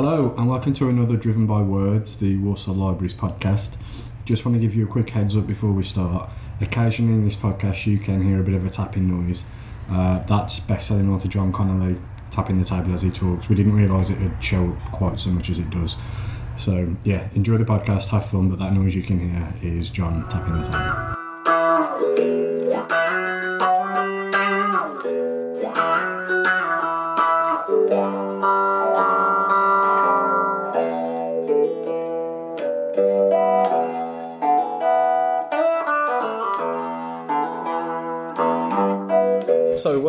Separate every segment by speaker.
Speaker 1: Hello, and welcome to another Driven by Words, the Walsall Libraries podcast. Just want to give you a quick heads up before we start. Occasionally in this podcast, you can hear a bit of a tapping noise. Uh, that's best-selling author John Connolly tapping the table as he talks. We didn't realise it would show up quite so much as it does. So yeah, enjoy the podcast, have fun, but that noise you can hear is John tapping the table.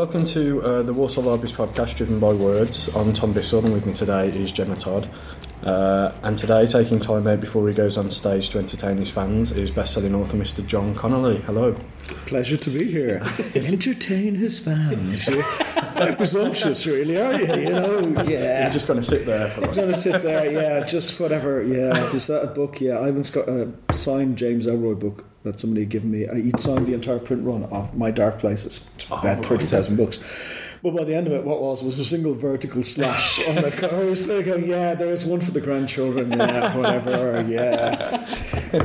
Speaker 1: Welcome to uh, the Walsall Libraries podcast, driven by words. I'm Tom Bissell, and with me today is Gemma Todd. Uh, and today, taking time out before he goes on stage to entertain his fans, is best-selling author Mr. John Connolly. Hello.
Speaker 2: Pleasure to be here. Entertain his fans. Presumptuous, really, are you? You know, yeah.
Speaker 1: You're just going to sit there for like.
Speaker 2: going to sit there, yeah, just whatever, yeah. Is that a book? Yeah, Ivan's got a signed James Ellroy book that somebody had given me. Uh, He'd signed the entire print run of My Dark Places,
Speaker 1: Oh,
Speaker 2: about 30,000 books. But by the end of it, what was was a single vertical slash on the cover. I was like, oh, yeah, there's one for the grandchildren, yeah, whatever, yeah,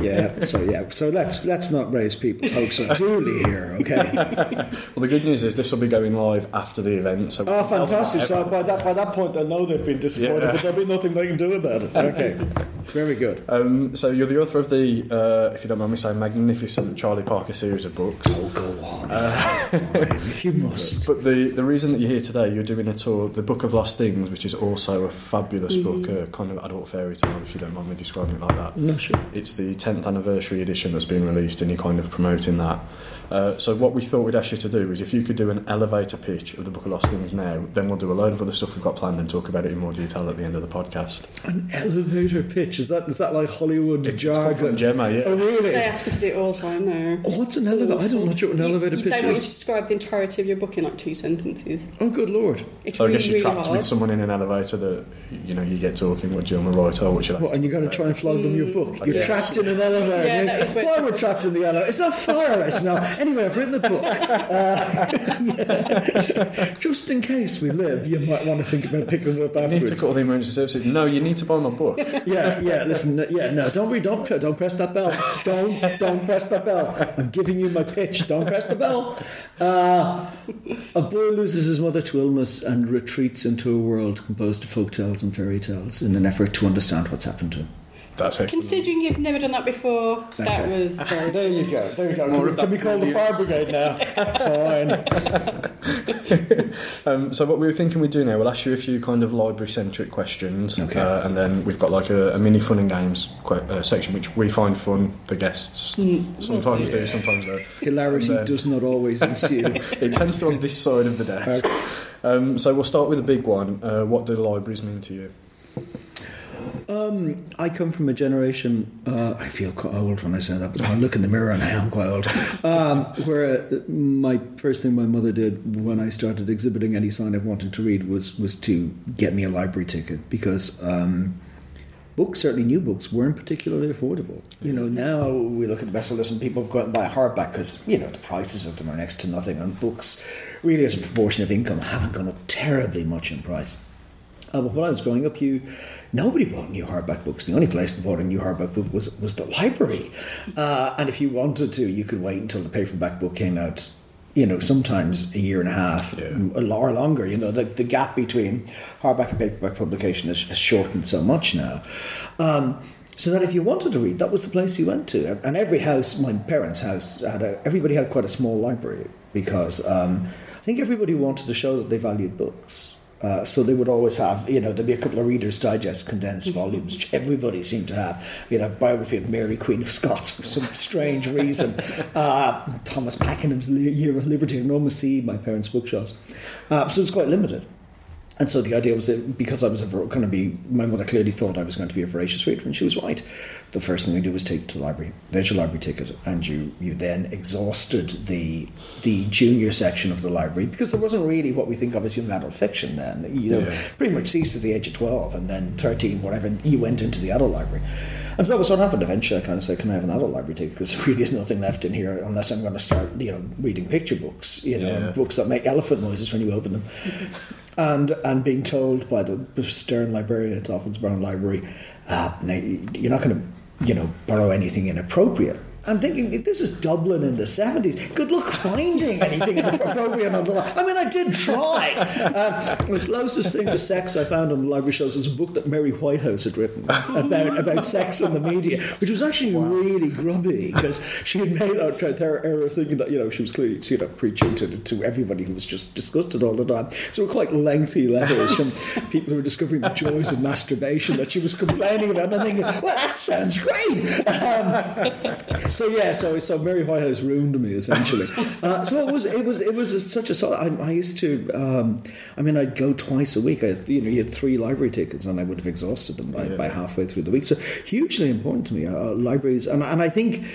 Speaker 2: yeah. So yeah, so let's let's not raise people's hopes unduly here, okay?
Speaker 1: Well, the good news is this will be going live after the event. So
Speaker 2: Oh,
Speaker 1: can tell them
Speaker 2: fantastic! So by that by that point, they'll know they've been disappointed,
Speaker 1: Yeah.
Speaker 2: but there'll be nothing they can do about it. Okay, very good.
Speaker 1: Um, so you're the author of the, uh, if you don't mind me saying, magnificent Charlie Parker series of books.
Speaker 2: Oh, go on, if you must.
Speaker 1: But the, the reason that you're here today, you're doing a tour, the Book of Lost Things, which is also a fabulous book, a kind of adult fairy tale, if you don't mind me describing it like that.
Speaker 2: No, sure.
Speaker 1: It's the 10th anniversary edition that's been released, and you're kind of promoting that. Uh, so what we thought we'd ask you to do is if you could do an elevator pitch of the Book of Lost Things now, then we'll do a load of other stuff we've got planned and talk about it in more detail at the end of the podcast.
Speaker 2: An elevator pitch is that is that like Hollywood
Speaker 1: It's, it's come from
Speaker 2: jargon?
Speaker 1: Gemma, yeah.
Speaker 2: Oh, really?
Speaker 3: They ask us to do it all the time now.
Speaker 2: Oh, what's an elevator? I don't know what an
Speaker 3: You-
Speaker 2: elevator
Speaker 3: you,
Speaker 2: pitch
Speaker 3: They want you to describe the entirety of your book in like two sentences.
Speaker 2: Oh, good lord!
Speaker 3: It's
Speaker 1: So I guess you're
Speaker 3: really
Speaker 1: trapped
Speaker 3: hard.
Speaker 1: with someone in an elevator that you know you get talking. What Jill Roy told, which you like.
Speaker 2: What, and you're going to try and flog them your book? You're
Speaker 3: yes.
Speaker 2: trapped in an elevator.
Speaker 3: Yeah, that is what-
Speaker 2: Why we're trapped in the elevator? It's not fire risk now. Anyway, I've written the book. Uh, yeah. Just in case we live, you might want to think about picking it up
Speaker 1: You need to
Speaker 2: afterwards.
Speaker 1: call the emergency services. No, you need to buy my book.
Speaker 2: Yeah, yeah. Listen, yeah. No, don't be, don't, don't press that bell. Don't, don't press that bell. I'm giving you my pitch. Don't press the bell. Uh, a boy loses his mother to illness and retreats into a world composed of folk tales and fairy tales in an effort to understand what's happened to him.
Speaker 1: That's excellent.
Speaker 3: Considering you've never done that before, that was very
Speaker 2: There you go. There you go.
Speaker 1: More
Speaker 2: Can, we
Speaker 1: that
Speaker 2: call the fire brigade now? Fine.
Speaker 1: Um, so what we were thinking we'd do now, we'll ask you a few kind of library-centric questions,
Speaker 2: Okay.
Speaker 1: uh, and then we've got like a, a mini fun and games que- uh, section, which we find fun. The guests sometimes do, sometimes don't.
Speaker 2: Hilarity
Speaker 1: And,
Speaker 2: does not always ensue.
Speaker 1: It tends to on this side of the desk. Um, so we'll start with a big one. Uh, what do libraries mean to you?
Speaker 2: Um, I come from a generation. Uh, I feel quite old when I say that, but I look in the mirror and I am quite old. Um, where uh, my first thing my mother did when I started exhibiting any sign of wanting to read was was to get me a library ticket because. Um, Books, certainly new books, weren't particularly affordable. You know, now we look at bestsellers and people go out and buy a hardback because, you know, the prices of them are next to nothing. And books, really, as a proportion of income, haven't gone up terribly much in price. Uh, but when I was growing up, you nobody bought new hardback books. The only place that bought a new hardback book was was the library, uh, and if you wanted to, you could wait until the paperback book came out. You know, sometimes a year and a half
Speaker 1: Yeah.
Speaker 2: or longer. You know, the, the gap between hardback and paperback publication has, has shortened so much now. Um, so that if you wanted to read, that was the place you went to. And every house, my parents' house, had a, everybody had quite a small library because um, I think everybody wanted to show that they valued books. Uh, so they would always have, you know, there'd be a couple of Reader's Digest condensed volumes, which everybody seemed to have. You know, biography of Mary, Queen of Scots, for some strange reason. Uh, Thomas Pakenham's Year of Liberty, and Roma C, my parents' bookshelves. Uh, so it's quite limited. And so the idea was that because I was going to be, my mother clearly thought I was going to be a voracious reader, and she was right. The first thing we do was take to the library. There's your library ticket, and you you then exhausted the the junior section of the library because there wasn't really what we think of as young adult fiction then. You know,
Speaker 1: Yeah.
Speaker 2: pretty much ceased at the age of twelve, and then thirteen, whatever. You went into the adult library. And so that was what happened. Eventually, I kind of said, "Can I have an adult library ticket?" Because there really is nothing left in here unless I'm going to start, you know, reading picture books. You know,
Speaker 1: Yeah.
Speaker 2: books that make elephant noises when you open them. and and being told by the stern librarian at Dolphins Barn Library, uh, "Now, you're not going to, you know, borrow anything inappropriate." I'm thinking this is Dublin in the 70s. Good luck finding anything inappropriate on the li- I mean, I did try. Um, the closest thing to sex I found on the library shelves was a book that Mary Whitehouse had written about, about sex in the media, which was actually really grubby because she had made her error of thinking that, you know, she was clearly you know, preaching to, to everybody who was just disgusted all the time. So were quite lengthy letters from people who were discovering the joys of masturbation that she was complaining about. And I'm thinking, well, that sounds great. Um, so yeah, so so Mary Whitehouse ruined me essentially. Uh, so it was it was it was a, such a. I, I used to. Um, I mean, I'd go twice a week. I, you know, you had three library tickets, and I would have exhausted them by, by halfway through the week. So hugely important to me. Uh, libraries, and and I think,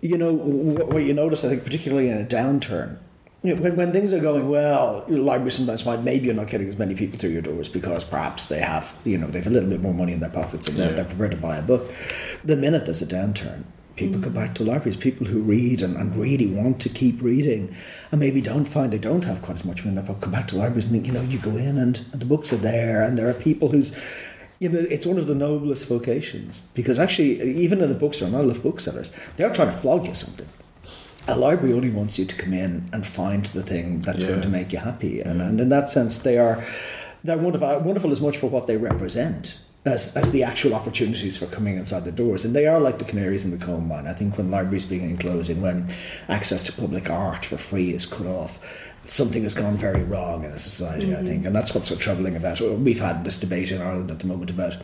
Speaker 2: you know, what, what you notice, I think, particularly in a downturn. You know, when, when things are going well, your library sometimes find maybe you're not getting as many people through your doors because perhaps they have, you know, they have a little bit more money in their pockets and they're,
Speaker 1: Yeah.
Speaker 2: they're prepared to buy a book. The minute there's a downturn, people come mm. back to libraries. People who read and, and really want to keep reading, and maybe don't find they don't have quite as much money their come back to libraries and think, you know, you go in and, and the books are there, and there are people who's. You know, it's one of the noblest vocations because actually, even in a bookstore, and I love booksellers, they're trying to flog you something a library only wants you to come in and find the thing that's
Speaker 1: Yeah.
Speaker 2: going to make you happy, and, and in that sense, they are they're wonderful, wonderful as much for what they represent as, as the actual opportunities for coming inside the doors. And they are like the canaries in the coal mine. I think when libraries begin closing, when access to public art for free is cut off, something has gone very wrong in a society. I think, and that's what's so troubling about. it. We've had this debate in Ireland at the moment about.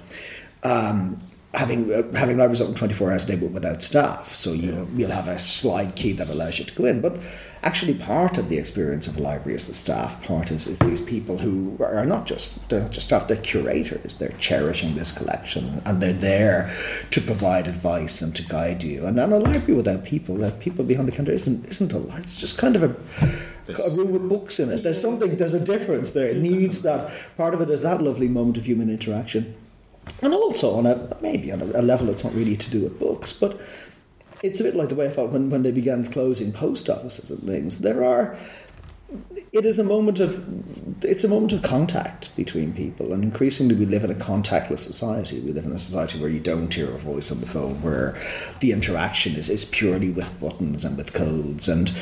Speaker 2: Um, having uh, having libraries open 24 hours a day but without staff. So you, you'll have a slide key that allows you to go in. But actually, part of the experience of a library is the staff. Part is, is these people who are not just they're not just staff; they're curators. They're cherishing this collection and they're there to provide advice and to guide you. And, and a library without people, that people behind the counter, isn't isn't a library. It's just kind of a a room with books in it. There's something. There's a difference there. It needs that. Part of it is that lovely moment of human interaction and also on a maybe on a, a level that's not really to do with books, but it's a bit like the way I felt when, when they began closing post offices and things. There are it is a moment of it's a moment of contact between people, and increasingly we live in a contactless society. We live in a society where you don't hear a voice on the phone, where the interaction is, is purely with buttons and with codes, and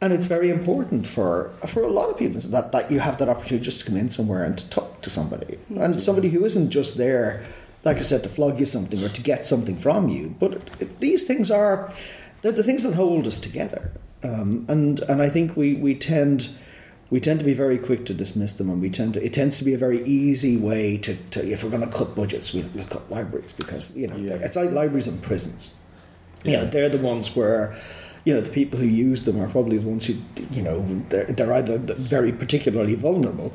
Speaker 2: and it's very important for for a lot of people that, that you have that opportunity just to come in somewhere and to talk to somebody, and somebody who isn't just there, like I said, to flog you something or to get something from you. But it, these things are they're the things that hold us together, um, and and I think we we tend we tend to be very quick to dismiss them, and we tend to it tends to be a very easy way to, to if we're going to cut budgets, we'll, we'll cut libraries because you know
Speaker 1: Yeah.
Speaker 2: it's like libraries and prisons. You know, they're the ones where you know the people who use them are probably the ones who you know they're, they're either very particularly vulnerable.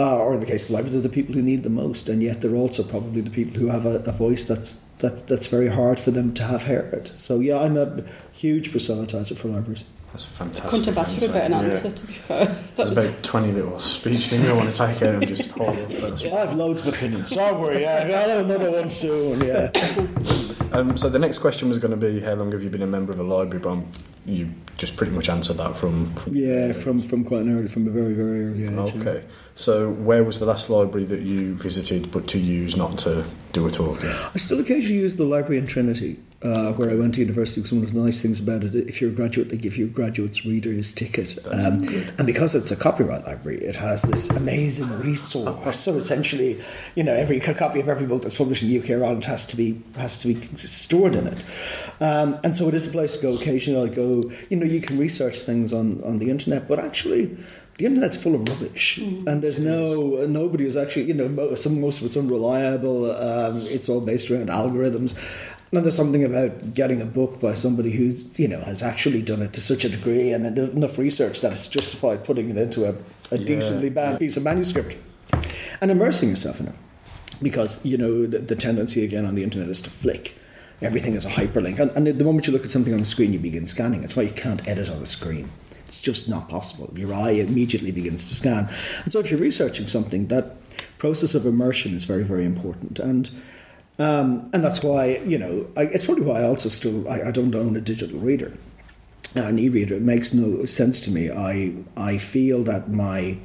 Speaker 2: Uh, or in the case of libraries, they're the people who need the most, and yet they're also probably the people who have a, a voice that's that, that's very hard for them to have heard. So yeah, I'm a huge proselytizer for libraries.
Speaker 1: That's fantastic.
Speaker 3: Couldn't have asked for a better
Speaker 1: Yeah.
Speaker 3: answer, to be fair.
Speaker 1: There's about 20 little speech things I want to take out and just hold up first.
Speaker 2: I have loads of opinions. Don't worry, yeah, I'll have another one soon. Yeah.
Speaker 1: Um, so the next question was going to be how long have you been a member of a library? But you just pretty much answered that from. from
Speaker 2: Yeah, from, from quite an early, from a very, very early age. yeah.
Speaker 1: Okay. So where was the last library that you visited, but to use, not to do a talk?
Speaker 2: I still occasionally use the library in Trinity, uh, where I went to university. Because one of the nice things about it, if you're a graduate, they give you a graduate's reader's ticket. Um, and because it's a copyright library, it has this amazing resource. So essentially, you know, every copy of every book that's published in the UK or Ireland has to be has to be stored in it. Um, and so it is a place to go. Occasionally, I go. You know, you can research things on on the internet, but actually. The internet's full of rubbish, and there's no nobody is actually you know some most of it's unreliable. Um, it's all based around algorithms, and there's something about getting a book by somebody who's you know has actually done it to such a degree and enough research that it's justified putting it into a, a
Speaker 1: Yeah,
Speaker 2: decently bound
Speaker 1: yeah.
Speaker 2: piece of manuscript and immersing yourself in it because you know the, the tendency again on the internet is to flick. Everything is a hyperlink, and, and the moment you look at something on the screen, you begin scanning. It's why you can't edit on a screen. It's just not possible. Your eye immediately begins to scan, and so if you're researching something, that process of immersion is very, very important. And Um, and that's why, you know, I, it's probably why I also still, I, I don't own a digital reader, an e-reader. It makes no sense to me. I, I feel that my,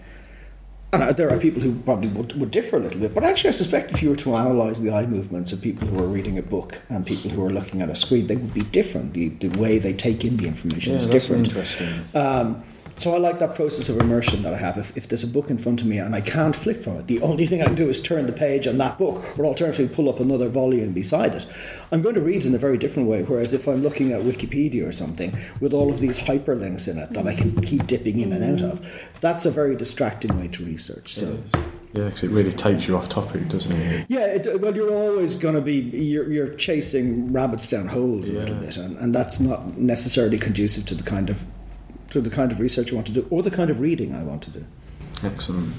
Speaker 2: and there are people who probably would, would differ a little bit, but actually, I suspect if you were to analyse the eye movements of people who are reading a book and people who are looking at a screen, they would be different. The, the way they take in the information
Speaker 1: Yeah,
Speaker 2: is
Speaker 1: that's
Speaker 2: different.
Speaker 1: interesting.
Speaker 2: Um, so I like that process of immersion that I have. If, if there's a book in front of me and I can't flick from it, the only thing I can do is turn the page on that book, or alternatively pull up another volume beside it. I'm going to read in a very different way. Whereas if I'm looking at Wikipedia or something with all of these hyperlinks in it that I can keep dipping in and out of, that's a very distracting way to research. So.
Speaker 1: Yeah, because it really takes you off topic, doesn't it?
Speaker 2: Yeah, it, well, you're always going to be you're, you're chasing rabbits down holes a little bit, and, and that's not necessarily conducive to the kind of to the kind of research you want to do or the kind of reading I want to do.
Speaker 1: Excellent.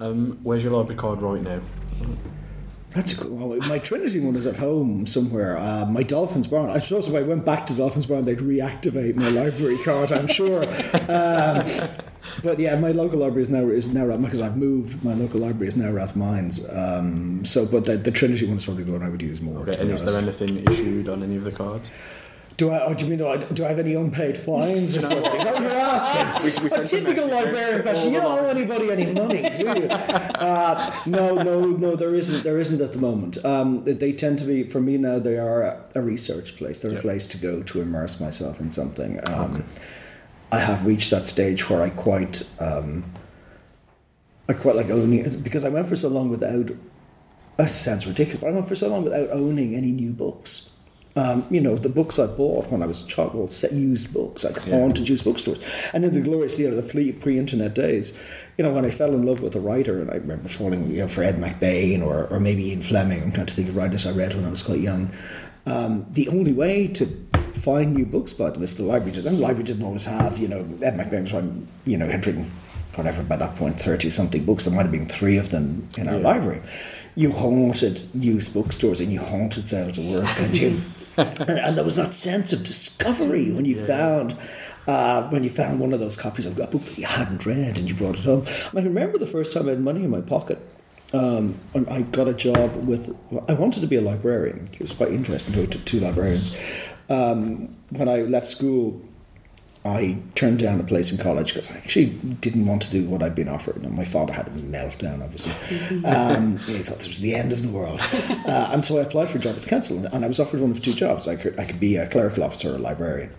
Speaker 1: Um, where's your library card right now?
Speaker 2: That's cool. Well, my Trinity one is at home somewhere. Uh, my Dolphins Barn. I suppose if I went back to Dolphins Barn, they'd reactivate my library card. I'm sure. Um, but yeah, my local library is now is now because I've moved. My local library is now Rathmines. Um, so, but the, the Trinity one is probably the one I would use more.
Speaker 1: Okay, and is there anything issued on any of the cards?
Speaker 2: Do I? Oh, do you mean do I, do I have any unpaid fines or something? Is that what you're asking?
Speaker 1: We- we
Speaker 2: a typical librarian question. You don't owe anybody any money, do you? Uh, no, no, no. There isn't. There isn't at the moment. Um, they tend to be for me now. They are a, a research place. They're
Speaker 1: Yep.
Speaker 2: a place to go to immerse myself in something. Um, I have reached that stage where I quite. Um, I quite like owning it because I went for so long without. That sounds ridiculous, but I went for so long without owning any new books. Um, you know, the books I bought when I was a child were all set used books, like
Speaker 1: Yeah.
Speaker 2: haunted used bookstores. And in the glorious, know, the pre- pre-internet days, you know, when I fell in love with a writer, and I remember falling, you know, for Ed McBain or, or maybe Ian Fleming, I'm trying to think of writers I read when I was quite young. Um, the only way to find new books by them, if the library did, and the library didn't always have, you know, Ed McBain was one, you know, had written whatever by that point 30 something books there might have been three of them in our
Speaker 1: Yeah.
Speaker 2: library you haunted used bookstores and you haunted sales of work and you and, there was that sense of discovery when you found uh, when you found one of those copies of a book that you hadn't read and you brought it home. I remember the first time I had money in my pocket um, I I got a job with I wanted to be a librarian. It was quite interesting to to two librarians. Um, when I left school I turned down a place in college because I actually didn't want to do what I'd been offered. And my father had a meltdown, obviously. Um, he thought this was the end of the world. Uh, and so I applied for a job at the council, and I was offered one of two jobs. I could, I could be a clerical officer or a librarian.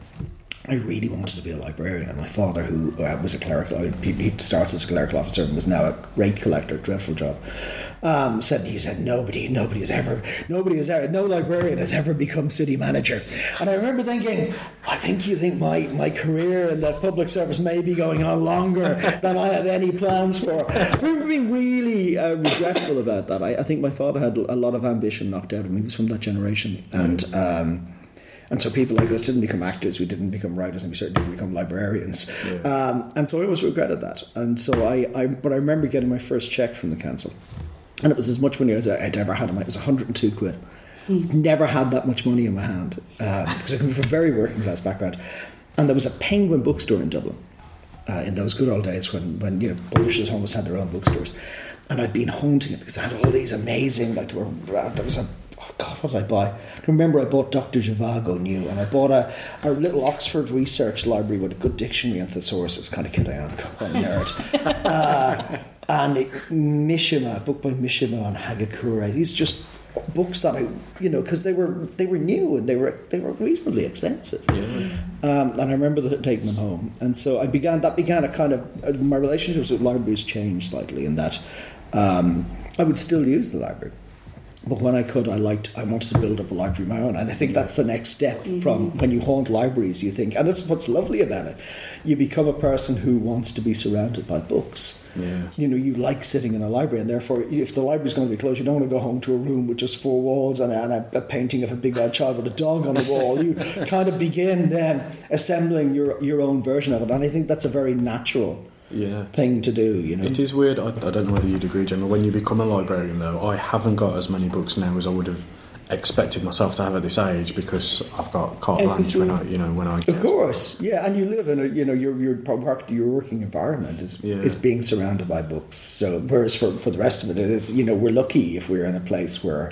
Speaker 2: I really wanted to be a librarian, and my father, who uh, was a clerical, he he as a clerical officer and was now a rate collector, dreadful job, um, said he said nobody, nobody has ever, nobody has ever, no librarian has ever become city manager. And I remember thinking, I think you think my my career in that public service may be going on longer than I have any plans for. I remember being really uh, regretful about that. I, I think my father had a lot of ambition knocked out of him. He was from that generation, and. Um, and so people like us didn't become actors, we didn't become writers, and we certainly didn't become librarians. Um, and so I always regretted that. And so I, I, but I remember getting my first check from the council, and it was as much money as I'd ever had in my. It was 102 quid. Never had that much money in my hand uh, because I come from a very working class background. And there was a Penguin bookstore in Dublin uh, in those good old days when, when you know publishers almost had their own bookstores, and I'd been haunting it because I had all these amazing like there were there was a oh God what did I buy? I remember I bought Doctor Zhivago new, and I bought a, a little Oxford research library with a good dictionary and thesaurus. It's kind of kid I am, quite a nerd, uh, and it, Mishima, a book by Mishima on Hagakure. These just books that I you know because they were they were new and they were they were reasonably expensive. Um, and I remember the, taking them home. And so I began, that began a kind of, uh, my relationships with libraries changed slightly in that um, I would still use the library. But when I could, I liked, I wanted to build up a library of my own. And I think that's the next step mm-hmm. from when you haunt libraries, you think, and that's what's lovely about it. You become a person who wants to be surrounded by books.
Speaker 1: Yeah.
Speaker 2: You know, you like sitting in a library, and therefore, if the library's going to be closed, you don't want to go home to a room with just four walls and a, and a, a painting of a big red child with a dog on the wall. You kind of begin then assembling your your own version of it, and I think that's a very natural
Speaker 1: Yeah.
Speaker 2: thing to do. You know,
Speaker 1: It is weird. I, I don't know whether you'd agree, Gemma. When you become a librarian, though, I haven't got as many books now as I would have expected myself to have at this age because I've got carte blanche when I, you know, when I.
Speaker 2: Of course, yeah, and you live in a you know your your part your working environment is
Speaker 1: Yeah.
Speaker 2: is being surrounded by books. So whereas for for the rest of it, it is you know we're lucky if we're in a place where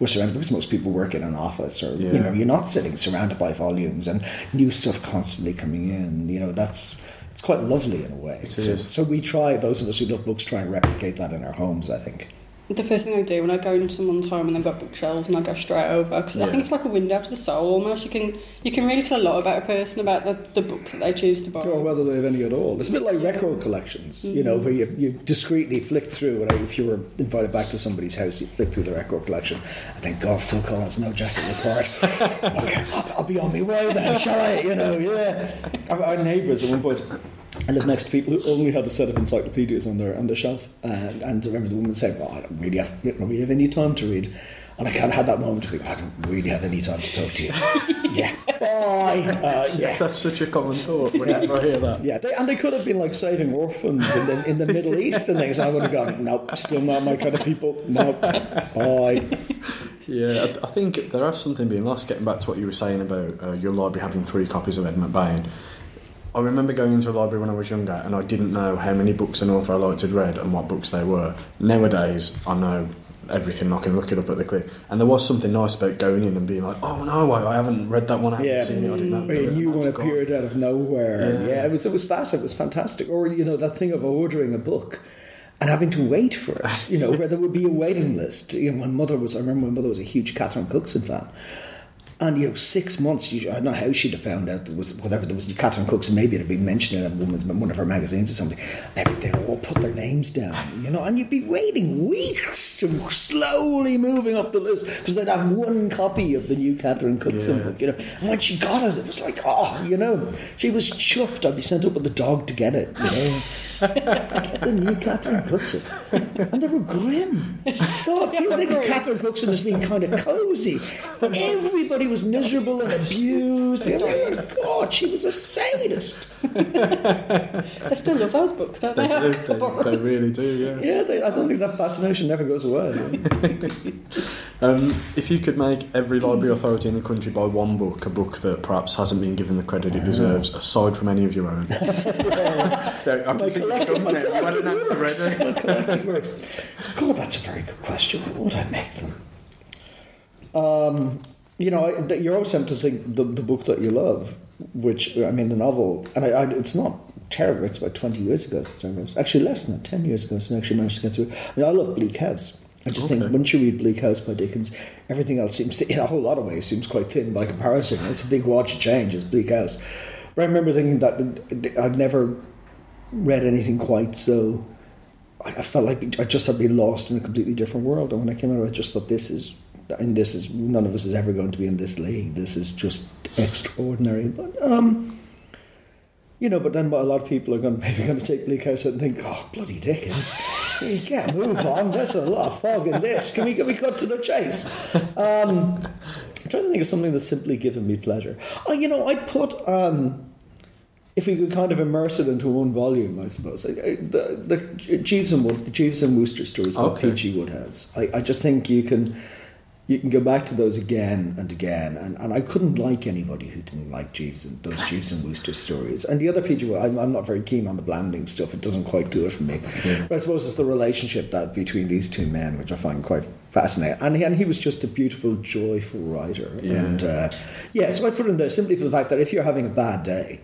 Speaker 2: we're surrounded because most people work in an office or you know you're not sitting surrounded by volumes and new stuff constantly coming in. You know that's it's quite lovely in a way.
Speaker 1: It
Speaker 2: so,
Speaker 1: is.
Speaker 2: so we try those of us who love books try and replicate that in our homes. I think.
Speaker 3: The first thing I do when I go into someone's home and they've got bookshelves and I go straight over because I think it's like a window to the soul almost. You can you can really tell a lot about a person about the, the books that they choose to buy.
Speaker 2: Or whether they have any at all. It's a bit like record collections, you know, mm-hmm. where you, you discreetly flick through, and if you were invited back to somebody's house, you flick through the record collection and think, God, Phil Collins, no jacket required. okay, I'll, I'll be on my way then, shall I? You know, yeah. Our, our neighbours at one point, I lived next to people who only had a set of encyclopedias on their on their shelf, and, and I remember the woman saying, "Well, I don't really have, don't really have any time to read." And I kind of had that moment of thinking, I don't really have any time to talk to you. yeah, bye. Uh, yeah,
Speaker 1: That's such a common thought whenever I hear that.
Speaker 2: yeah, they, and they could have been like saving orphans in the, in the Middle East and things. I would have gone, nope, still not my kind of people. Nope, bye.
Speaker 1: Yeah, I, I think there is something being lost. Getting back to what you were saying about uh, your library having three copies of Ed McBain. I remember going into a library when I was younger, and I didn't know how many books an author I liked had read and what books they were. Nowadays, I know everything. I can look it up at the click. And there was something nice about going in and being like, "Oh no, I, I haven't read that one. I haven't
Speaker 2: Yeah,
Speaker 1: seen it. I didn't know."
Speaker 2: you
Speaker 1: about it."
Speaker 2: knew it appeared out of nowhere.
Speaker 1: Yeah.
Speaker 2: Yeah. it was it was fast. It was fantastic. Or you know that thing of ordering a book. And having to wait for it, you know, where there would be a waiting list. You know, my mother was, I remember my mother was a huge Catherine Cookson fan. And, you know, six months, you, I don't know how she'd have found out there was whatever, there was Catherine Cookson, maybe it had been mentioned in a woman's, one of her magazines or something. And every- they'd all put their names down, you know, and you'd be waiting weeks to slowly moving up the list because they'd have one copy of the new Catherine Cookson
Speaker 1: Yeah.
Speaker 2: book, you know. And when she got it, it was like, oh, you know, she was chuffed. I'd be sent up with the dog to get it, you know. I get the new Catherine Cookson. And they were grim. God, people think of Catherine Cookson as being kind of cosy. Everybody was miserable and abused. You know, God, she was a sadist.
Speaker 3: They still love those books, don't
Speaker 1: They,
Speaker 3: they?
Speaker 1: do, they, they really do, yeah.
Speaker 2: Yeah, they, I don't think that fascination never goes away.
Speaker 1: Um, if you could make every library authority in the country buy one book, a book that perhaps hasn't been given the credit it deserves, aside from any of your own. Yeah, I can see you stumped now. You had an answer ready.
Speaker 2: My works. God, that's a very good question. What would I make them? Um, you know, I, you're always tempted to think the, the book that you love, which, I mean, the novel, and I, I, it's not terrible, it's about 20 years ago since I read. Actually, less than that, 10 years ago since I actually managed to get through it. I mean, I love Bleak House. I just think
Speaker 1: Okay.
Speaker 2: once you read Bleak House by Dickens, everything else seems to, in a whole lot of ways, seems quite thin by comparison. It's a big watch of change, it's Bleak House. But I remember thinking that I'd never read anything quite so. I I felt like I just had been lost in a completely different world. And when I came out, I just thought this is, and this is none of us is ever going to be in this league. This is just extraordinary. But um, you know, but then a lot of people are going maybe going to take Bleak House and think, oh bloody Dickens, you can't move on. There's a lot of fog in this. Can we can we cut to the chase? Um, I'm trying to think of something that's simply given me pleasure. Oh, you know, I'd put. Um, if we could kind of immerse it into one volume, I suppose. I- I- The, the Jeeves and Wood, the Jeeves and Wooster stories, what
Speaker 1: Okay.
Speaker 2: P.G. Wodehouse. I, I just think you can you can go back to those again and again. And, and I couldn't like anybody who didn't like Jeeves and those Jeeves and Wooster stories. And the other P.G. Wodehouse, I'm, I'm not very keen on the blanding stuff. It doesn't quite do it for me. But I suppose it's the relationship that between these two men, which I find quite fascinating. And he, and he was just a beautiful, joyful writer.
Speaker 1: Yeah.
Speaker 2: And uh, yeah, so I put it in there simply for the fact that if you're having a bad day,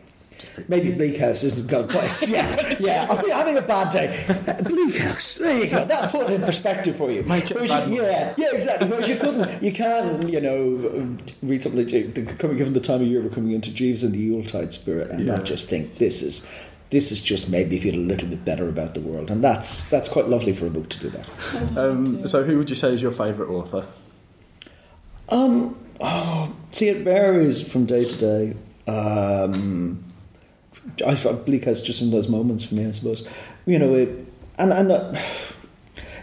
Speaker 2: Maybe Bleak House isn't a good place. Yeah, yeah. I'm having a bad day. Bleak House. There you go. That'll put it in perspective for you.
Speaker 1: Make it a
Speaker 2: Whereas
Speaker 1: bad
Speaker 2: you, yeah, yeah, exactly. Whereas you couldn't, you can, you know, read something like the- coming given the time of year we're coming into Jeeves and the Yuletide spirit, and
Speaker 1: Yeah.
Speaker 2: not just think this is. This is just made me feel a little bit better about the world, and that's that's quite lovely for a book to do that.
Speaker 1: Um, so, who would you say is your favourite author?
Speaker 2: Um, oh, see, it varies from day to day. Um, I thought Bleak has just one of those moments for me, I suppose. You know, it, and and uh, I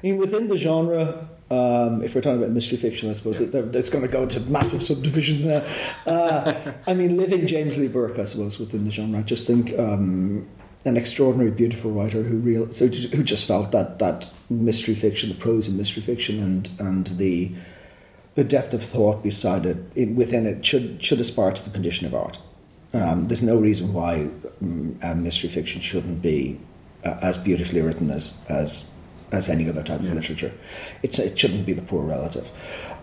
Speaker 2: mean, within the genre, um, if we're talking about mystery fiction, I suppose it, it's going to go into massive subdivisions now. Uh, I mean, living James Lee Burke, I suppose, within the genre. I just think um, an extraordinary, beautiful writer who real who just felt that that mystery fiction, the prose in mystery fiction, and and the the depth of thought beside it, in, within it, should should aspire to the condition of art. Um, there's no reason why um, mystery fiction shouldn't be uh, as beautifully written as as as any other type
Speaker 1: Yeah.
Speaker 2: of literature. It's, it shouldn't be the poor relative.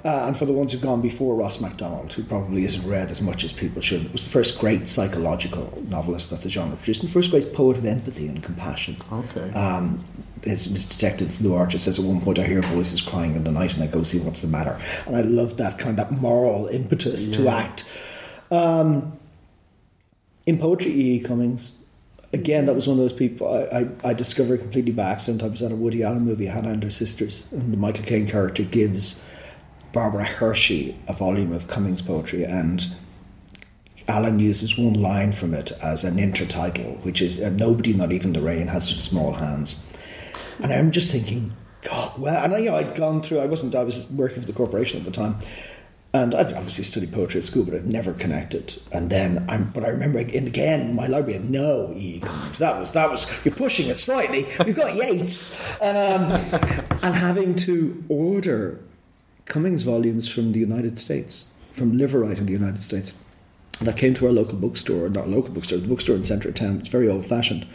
Speaker 2: Uh, and for the ones who've gone before, Ross MacDonald, who probably isn't read as much as people should, was the first great psychological novelist that the genre produced, and the first great poet of empathy and compassion.
Speaker 1: Okay.
Speaker 2: Um, his, his detective Lew Archer says at one point, I hear voices crying in the night and I go see what's the matter. And I love that kind of that moral impetus to act. Um, in poetry, E. E. Cummings, again, that was one of those people I, I, I discovered completely by accident. I was at a Woody Allen movie, Hannah and Her Sisters, and the Michael Caine character gives Barbara Hershey a volume of Cummings poetry, and Allen uses one line from it as an intertitle, which is Nobody, not even the rain, has such small hands. And I'm just thinking, God, well, and I, you know, I'd gone through, I wasn't, I was working for the corporation at the time. And I'd obviously studied poetry at school, but I'd never connected. And then, I'm, but I remember, and again, my library had no E. E. Cummings. That was that was you're pushing it slightly. We've got Yeats, um, and having to order Cummings volumes from the United States, from Liveright in the United States. that came to our local bookstore, not local bookstore, the bookstore in centre of town. It's very old fashioned,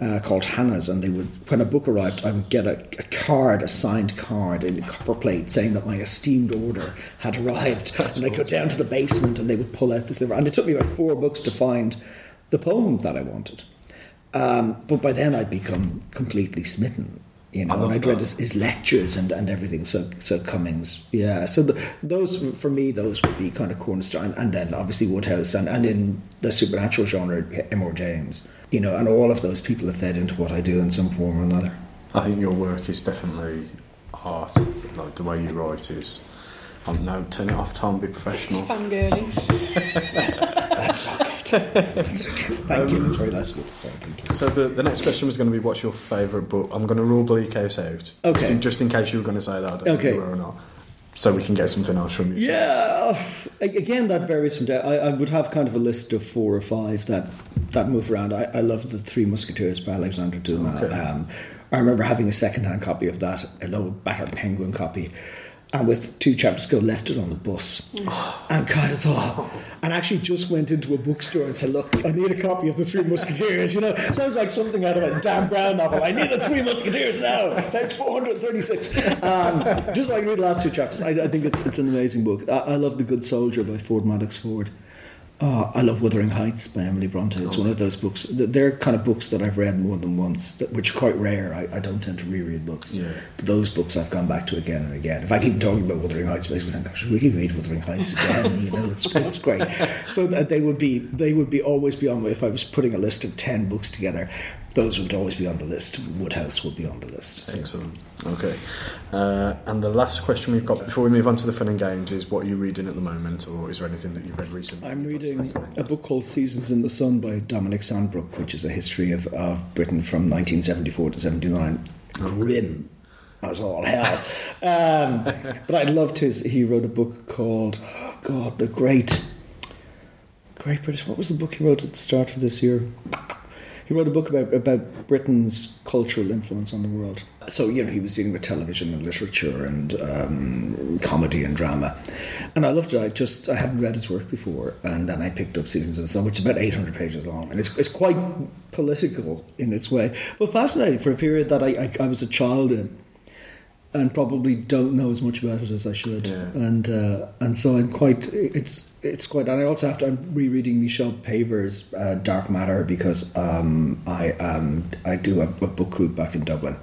Speaker 2: uh, called Hanna's. And they would, when a book arrived, I would get a, a card, a signed card in a copper plate saying that my esteemed order had arrived. and I'd go down to the basement and they would pull out this liver. And it took me about four books to find the poem that I wanted. Um, but by then I'd become completely smitten. You know,
Speaker 1: I
Speaker 2: and I'd read his, his lectures and, and everything. So, so Cummings, yeah. So the, those for me, those would be kind of cornerstone, and then obviously Wodehouse, and, and in the supernatural genre, M.R. James. You know, and all of those people have fed into what I do in some form or another.
Speaker 1: I think your work is definitely art. Like the way you write is. Um, no, turn it off, Tom. Be professional.
Speaker 3: Fangirling.
Speaker 2: That's okay. That's okay. Thank you. That's very nice of you to say. Thank you.
Speaker 1: So the, the next question was going to be, what's your favourite book? I'm going to rule Bleak House out.
Speaker 2: Okay.
Speaker 1: Just in, just in case you were going to say that.
Speaker 2: Okay.
Speaker 1: know if you were or not. So we can get something else from you.
Speaker 2: Yeah, again, that varies from day. I, I would have kind of a list of four or five that that move around. I, I love the Three Musketeers by Alexandre Dumas.
Speaker 1: Okay.
Speaker 2: Um, I remember having a second-hand copy of that, an old battered Penguin copy, and with two chapters to go, left it on the bus, and kind of thought, and actually just went into a bookstore and said, "Look, I need a copy of the Three Musketeers." You know, sounds like something out of a Dan Brown novel. I need the Three Musketeers now. That's four hundred thirty-six. Um, just like read the last two chapters. I, I think it's it's an amazing book. I, I love The Good Soldier by Ford Madox Ford. Oh, I love Wuthering Heights by Emily Bronte. It's one of those books. They're kind of books that I've read more than once, which are quite rare. I, I don't tend to reread books.
Speaker 1: Yeah.
Speaker 2: But those books I've gone back to again and again. If I keep talking about Wuthering Heights, me think I should really read Wuthering Heights again. you know, it's, it's great. So that they would be they would be always be on. If I was putting a list of ten books together, those would always be on the list. Wodehouse would be on the list. So.
Speaker 1: Excellent. Okay. Uh, and the last question we've got before we move on to the fun and games is what are you reading at the moment, or is there anything that you've read recently?
Speaker 2: I'm
Speaker 1: you'd like to
Speaker 2: reading a book called Seasons in the Sun by Dominic Sandbrook, which is a history of, of Britain from 1974 to 79. Grim as all hell. Um, but I loved his. He wrote a book called, oh God, the Great, Great British. What was the book he wrote at the start of this year? He wrote a book about about Britain's cultural influence on the world. So you know he was dealing with television and literature and um, comedy and drama, and I loved it. I just I hadn't read his work before, and then I picked up Seasons of the Sun, which is about eight hundred pages long, and it's it's quite political in its way, but fascinating for a period that I I, I was a child in and probably don't know as much about it as I should.
Speaker 1: Yeah.
Speaker 2: And uh, and so I'm quite it's it's quite. And I also have to. I'm rereading Michelle Paver's uh, Dark Matter because um, I um I do a, a book group back in Dublin.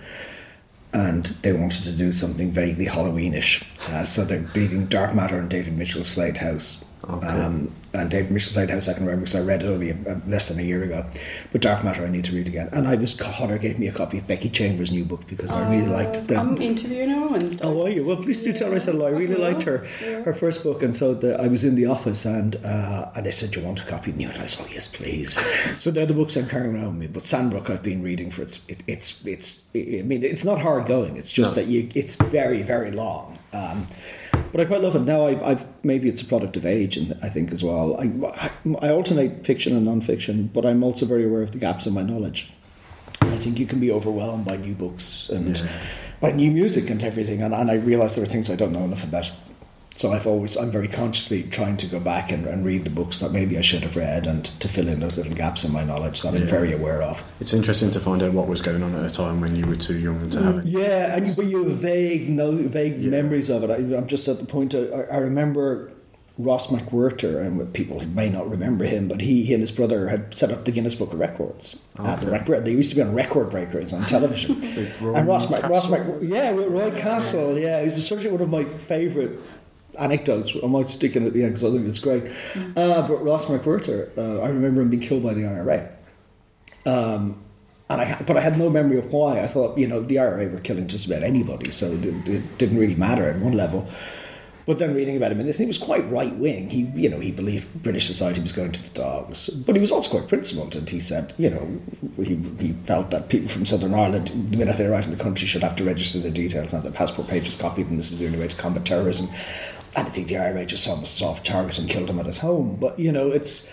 Speaker 2: And they wanted to do something vaguely Halloweenish, uh, so they're reading Dark Matter and David Mitchell's Slade House.
Speaker 1: Okay.
Speaker 2: Um, and David Mitchell's Slade House I can remember because I read it only uh, less than a year ago. But Dark Matter I need to read again. And I was Hodder gave me a copy of Becky Chambers' new book because I really liked the,
Speaker 3: I'm interviewing her on Wednesday.
Speaker 2: Oh, are you? Well, please do tell her I said hello. I really liked her
Speaker 3: Yeah.
Speaker 2: her first book, and so the, I was in the office, and uh, and they said, "Do you want a copy?" And I said, "Oh, yes, please." so they're the books I'm carrying around with me. But Sandbrook, I've been reading for it. it it's it's. I mean, it's not hard going. It's just
Speaker 1: No.
Speaker 2: that you. It's very very long. Um, but I quite love it. Now I, I've maybe it's a product of age, and I think as well. I, I alternate fiction and non-fiction, but I'm also very aware of the gaps in my knowledge. And I think you can be overwhelmed by new books and
Speaker 1: Yeah.
Speaker 2: by new music and everything. And, and I realised there are things I don't know enough about. So I've always, I'm very consciously trying to go back and, and read the books that maybe I should have read and to fill in those little gaps in my knowledge that I'm very aware of.
Speaker 1: It's interesting to find out what was going on at a time when you were too young to have it.
Speaker 2: Mm, yeah, and you, but you have vague, no, vague
Speaker 1: Yeah.
Speaker 2: memories of it. I, I'm just at the point. I, I remember Ross McWhirter, and people may not remember him, but he, he and his brother had set up the Guinness Book of Records. At the
Speaker 1: Okay.
Speaker 2: rec- they used to be on record breakers on television. And Ross, Mac, Ross Mac,
Speaker 1: Castle.
Speaker 2: yeah, Roy Castle, yeah, he's subject one of my favourite anecdotes. I might stick in at the end because I think it's great. Uh, but Ross McWhirter, uh, I remember him being killed by the IRA. Um, and I, but I had no memory of why. I thought, you know, the IRA were killing just about anybody, so it, it didn't really matter at one level. But then reading about him in this, and he was quite right wing. He, you know, he believed British society was going to the dogs, but he was also quite principled. And he said, you know, he, he felt that people from Southern Ireland, the minute they arrived in the country, should have to register their details, and have their passport pages copied, and this was the only way to combat terrorism. And I think the IRA just saw him as a soft target and killed him at his home. But you know, it's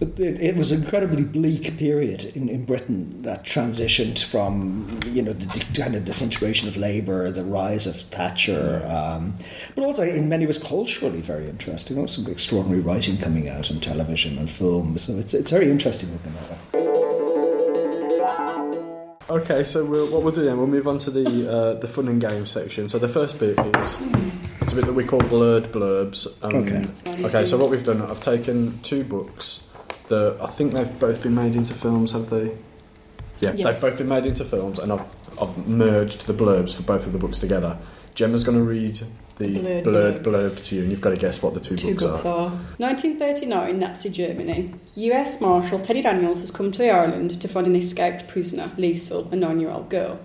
Speaker 2: it, it, was an incredibly bleak period in, in Britain that transitioned from you know the kind of disintegration of labour, the rise of Thatcher, um, but also in many ways culturally very interesting. There was some extraordinary writing coming out on television and film, so it's it's very interesting looking at it.
Speaker 1: Okay, so we'll, what we'll do then, we'll move on to the uh, the fun and games section. So the first bit is it's a bit that we call blurred blurbs. Um,
Speaker 2: Okay.
Speaker 1: Okay, so what we've done, I've taken two books that I think they've both been made into films, have they? Yeah,
Speaker 3: Yes.
Speaker 1: they've both been made into films, and I've I've merged the blurbs for both of the books together. Gemma's going to read the
Speaker 3: Blurred
Speaker 1: blurred, blurb to you, and you've got to guess what the two,
Speaker 3: Two
Speaker 1: books,
Speaker 3: books
Speaker 1: are.
Speaker 3: are 1939 Nazi Germany. US Marshal Teddy Daniels has come to the island to find an escaped prisoner, Liesel, a nine year old girl.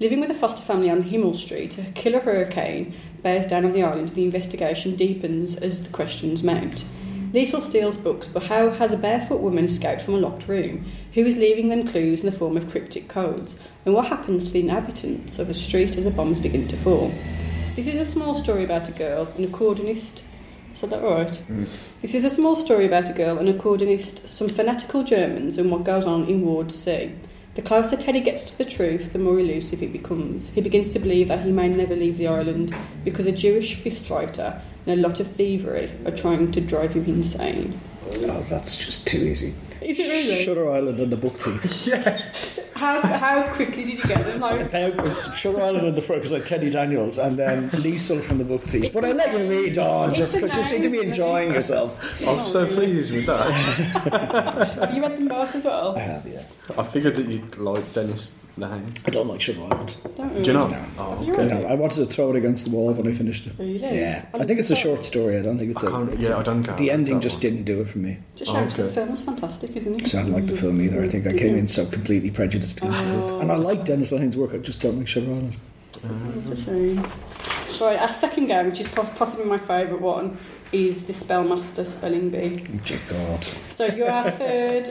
Speaker 3: Living with a foster family on Himmel Street, a killer hurricane bears down on the island and the investigation deepens as the questions mount. Liesel steals books, but how has a barefoot woman escaped from a locked room? Who is leaving them clues in the form of cryptic codes? And what happens to the inhabitants of a street as the bombs begin to fall? This is a small story about a girl, an accordionist. Is that right? Mm. This is a small story about a girl, an accordionist, some fanatical Germans, and what goes on in Ward C. The closer Teddy gets to the truth, the more elusive it becomes. He begins to believe that he may never leave the island because a Jewish fistfighter and a lot of thievery are trying to drive him insane.
Speaker 2: Oh, that's just too easy.
Speaker 3: Is it really?
Speaker 2: Shutter Island and the Book Thief.
Speaker 3: How, how quickly did you get them? Like,
Speaker 2: Uh, it's Shutter Island and the front because like Teddy Daniels and then Liesel from the Book Thief. But I let you read on just because you seem to be enjoying yourself.
Speaker 1: I'm so pleased with that.
Speaker 3: have you read them both as well?
Speaker 2: I have, yeah.
Speaker 1: I figured that you'd like Dennis Lehane.
Speaker 2: I don't like Shutter Island.
Speaker 3: Don't
Speaker 1: Do you oh, know?
Speaker 2: No.
Speaker 1: Oh, okay.
Speaker 3: read
Speaker 2: No, I wanted to throw it against the wall when I finished it.
Speaker 3: Oh, really?
Speaker 2: Yeah, I think it's a short story. I don't think it's
Speaker 1: I
Speaker 2: a.
Speaker 1: can't-
Speaker 2: it's
Speaker 1: yeah,
Speaker 2: a-
Speaker 1: I don't count
Speaker 2: The ending just
Speaker 1: one.
Speaker 2: didn't do it for me.
Speaker 3: Just
Speaker 1: Oh,
Speaker 3: shows the film was fantastic, isn't it?
Speaker 2: So I didn't like the film either. I think I came in so completely prejudiced against the book. And I oh. like Dennis Lehane's work. I just don't like Shutter Island.
Speaker 3: It's a shame. Right, our second game, which is possibly my favourite one, is the Spellmaster Spelling Bee.
Speaker 2: Oh, dear God.
Speaker 3: So you're our third,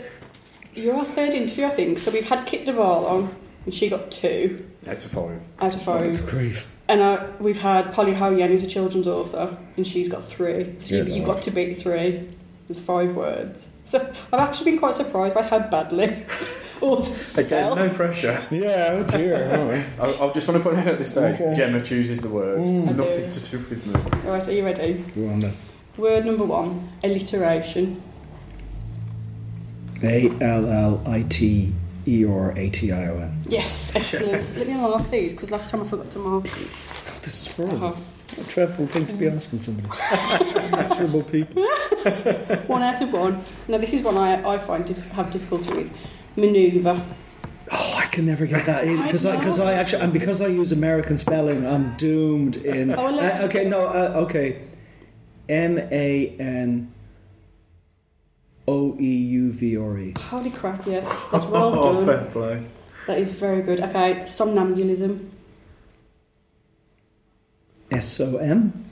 Speaker 3: you're our third interview, I think. So we've had Kit de Waal on, and she got two
Speaker 1: Out of five.
Speaker 3: out of five.
Speaker 2: Grief.
Speaker 3: And uh, we've had Polly Ho-Yen, who's a children's author, and she's got three. So you,
Speaker 2: Good
Speaker 3: you
Speaker 2: lord.
Speaker 3: got to beat three. There's five words. So I've actually been quite surprised by how badly all the
Speaker 1: Again,
Speaker 3: spell.
Speaker 1: no pressure.
Speaker 2: Yeah, oh dear.
Speaker 1: I, I just want to point out at this stage,
Speaker 2: Okay.
Speaker 1: Gemma chooses the words,
Speaker 3: I
Speaker 1: nothing
Speaker 3: do.
Speaker 1: to do with me.
Speaker 3: All right, are you ready?
Speaker 2: Go on then.
Speaker 3: Word number one: alliteration.
Speaker 2: A L L I T E or A T I O N.
Speaker 3: Yes, excellent. Let me mark these because last time I forgot to mark.
Speaker 2: God, this is horrible.
Speaker 3: Uh-huh.
Speaker 2: A dreadful thing to be asking somebody. Miserable people.
Speaker 3: One out of one. Now this is one I, I find dif- have difficulty with. Maneuver.
Speaker 2: Oh, I can never get that in because I because I actually and because I use American spelling, I'm doomed in.
Speaker 3: Oh, well,
Speaker 2: Uh, okay, no, uh, okay. M A N O E U V R E.
Speaker 3: Holy crap! Yes, that's well
Speaker 1: Oh,
Speaker 3: done.
Speaker 1: fair play.
Speaker 3: That is very good. Okay, somnambulism.
Speaker 2: S O M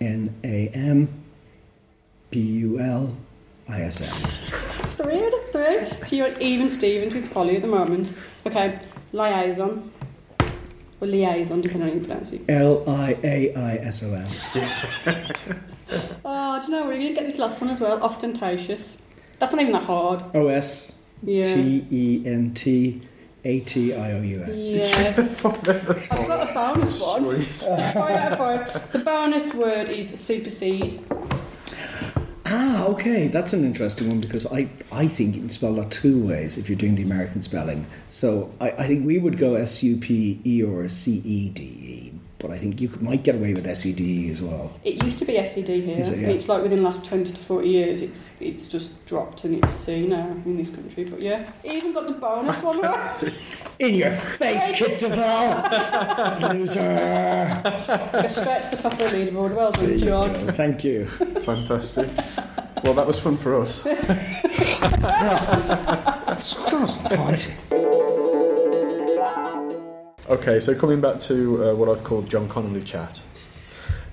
Speaker 2: N A M B U L I S M.
Speaker 3: Three out of three. So you're even Stevens with Polly at the moment. Okay, liaison. Or liaison, depending on how you pronounce it.
Speaker 2: L I A I S O N.
Speaker 3: Oh, do you know what? You're going to get this last one as well. Ostentatious. That's not even that hard.
Speaker 2: O S
Speaker 3: Yeah.
Speaker 2: T E N T A T I O U S.
Speaker 3: Yes. I've got a bonus one.
Speaker 4: Sweet.
Speaker 3: Out of five. The bonus word is supersede.
Speaker 2: Ah, okay, that's an interesting one because I, I think you can spell that two ways if you're doing the American spelling. So I, I think we would go S U P E or C E D E, but I think you might get away with SED as well.
Speaker 3: It used to be SED here.
Speaker 2: it, yeah?
Speaker 3: It's like within the last 20 to 40 years, it's it's just dropped and it's C now uh, in this country. But yeah, it even got the bonus one right.
Speaker 2: In your face, Kit de Waal! Loser!
Speaker 3: Go straight to the top of the leaderboard. Well done,
Speaker 2: you
Speaker 3: John.
Speaker 2: go. Thank you.
Speaker 4: Fantastic. Well, that was fun for us.
Speaker 2: Right.
Speaker 4: Okay, so coming back to uh, what I've called John Connolly chat.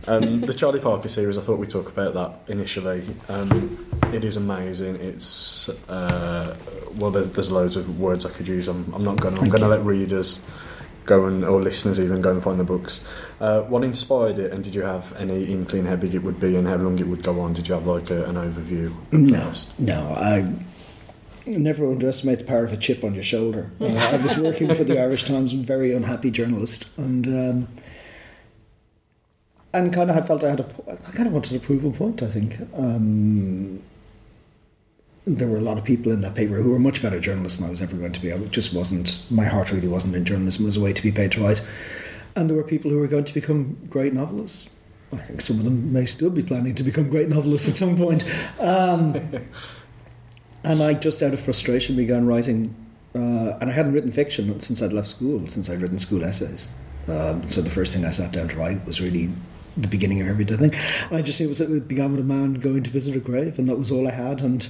Speaker 4: Um, the Charlie Parker series, I thought we'd talk about that initially. Um, it is amazing. It's uh, well, there's there's loads of words I could use. I'm, I'm not going. to I'm going to let readers go and or listeners even go and find the books. Uh, what inspired it, and did you have any inkling how big it would be and how long it would go on? Did you have like a, an overview?
Speaker 2: No, no, I never underestimate the power of a chip on your shoulder. Uh, I was working for the Irish Times, a very unhappy journalist, and um, and kind of I felt I had a, I kind of wanted to prove a point. I think um, there were a lot of people in that paper who were much better journalists than I was ever going to be. I just wasn't. My heart really wasn't in journalism. It was a way to be paid to write, and there were people who were going to become great novelists. I think some of them may still be planning to become great novelists at some point. Um, and I just out of frustration began writing. Uh, and I hadn't written fiction since I'd left school, since I'd written school essays. Um, so the first thing I sat down to write was really the beginning of Every Dead Thing. And I just it was it began with a man going to visit a grave, and that was all I had. And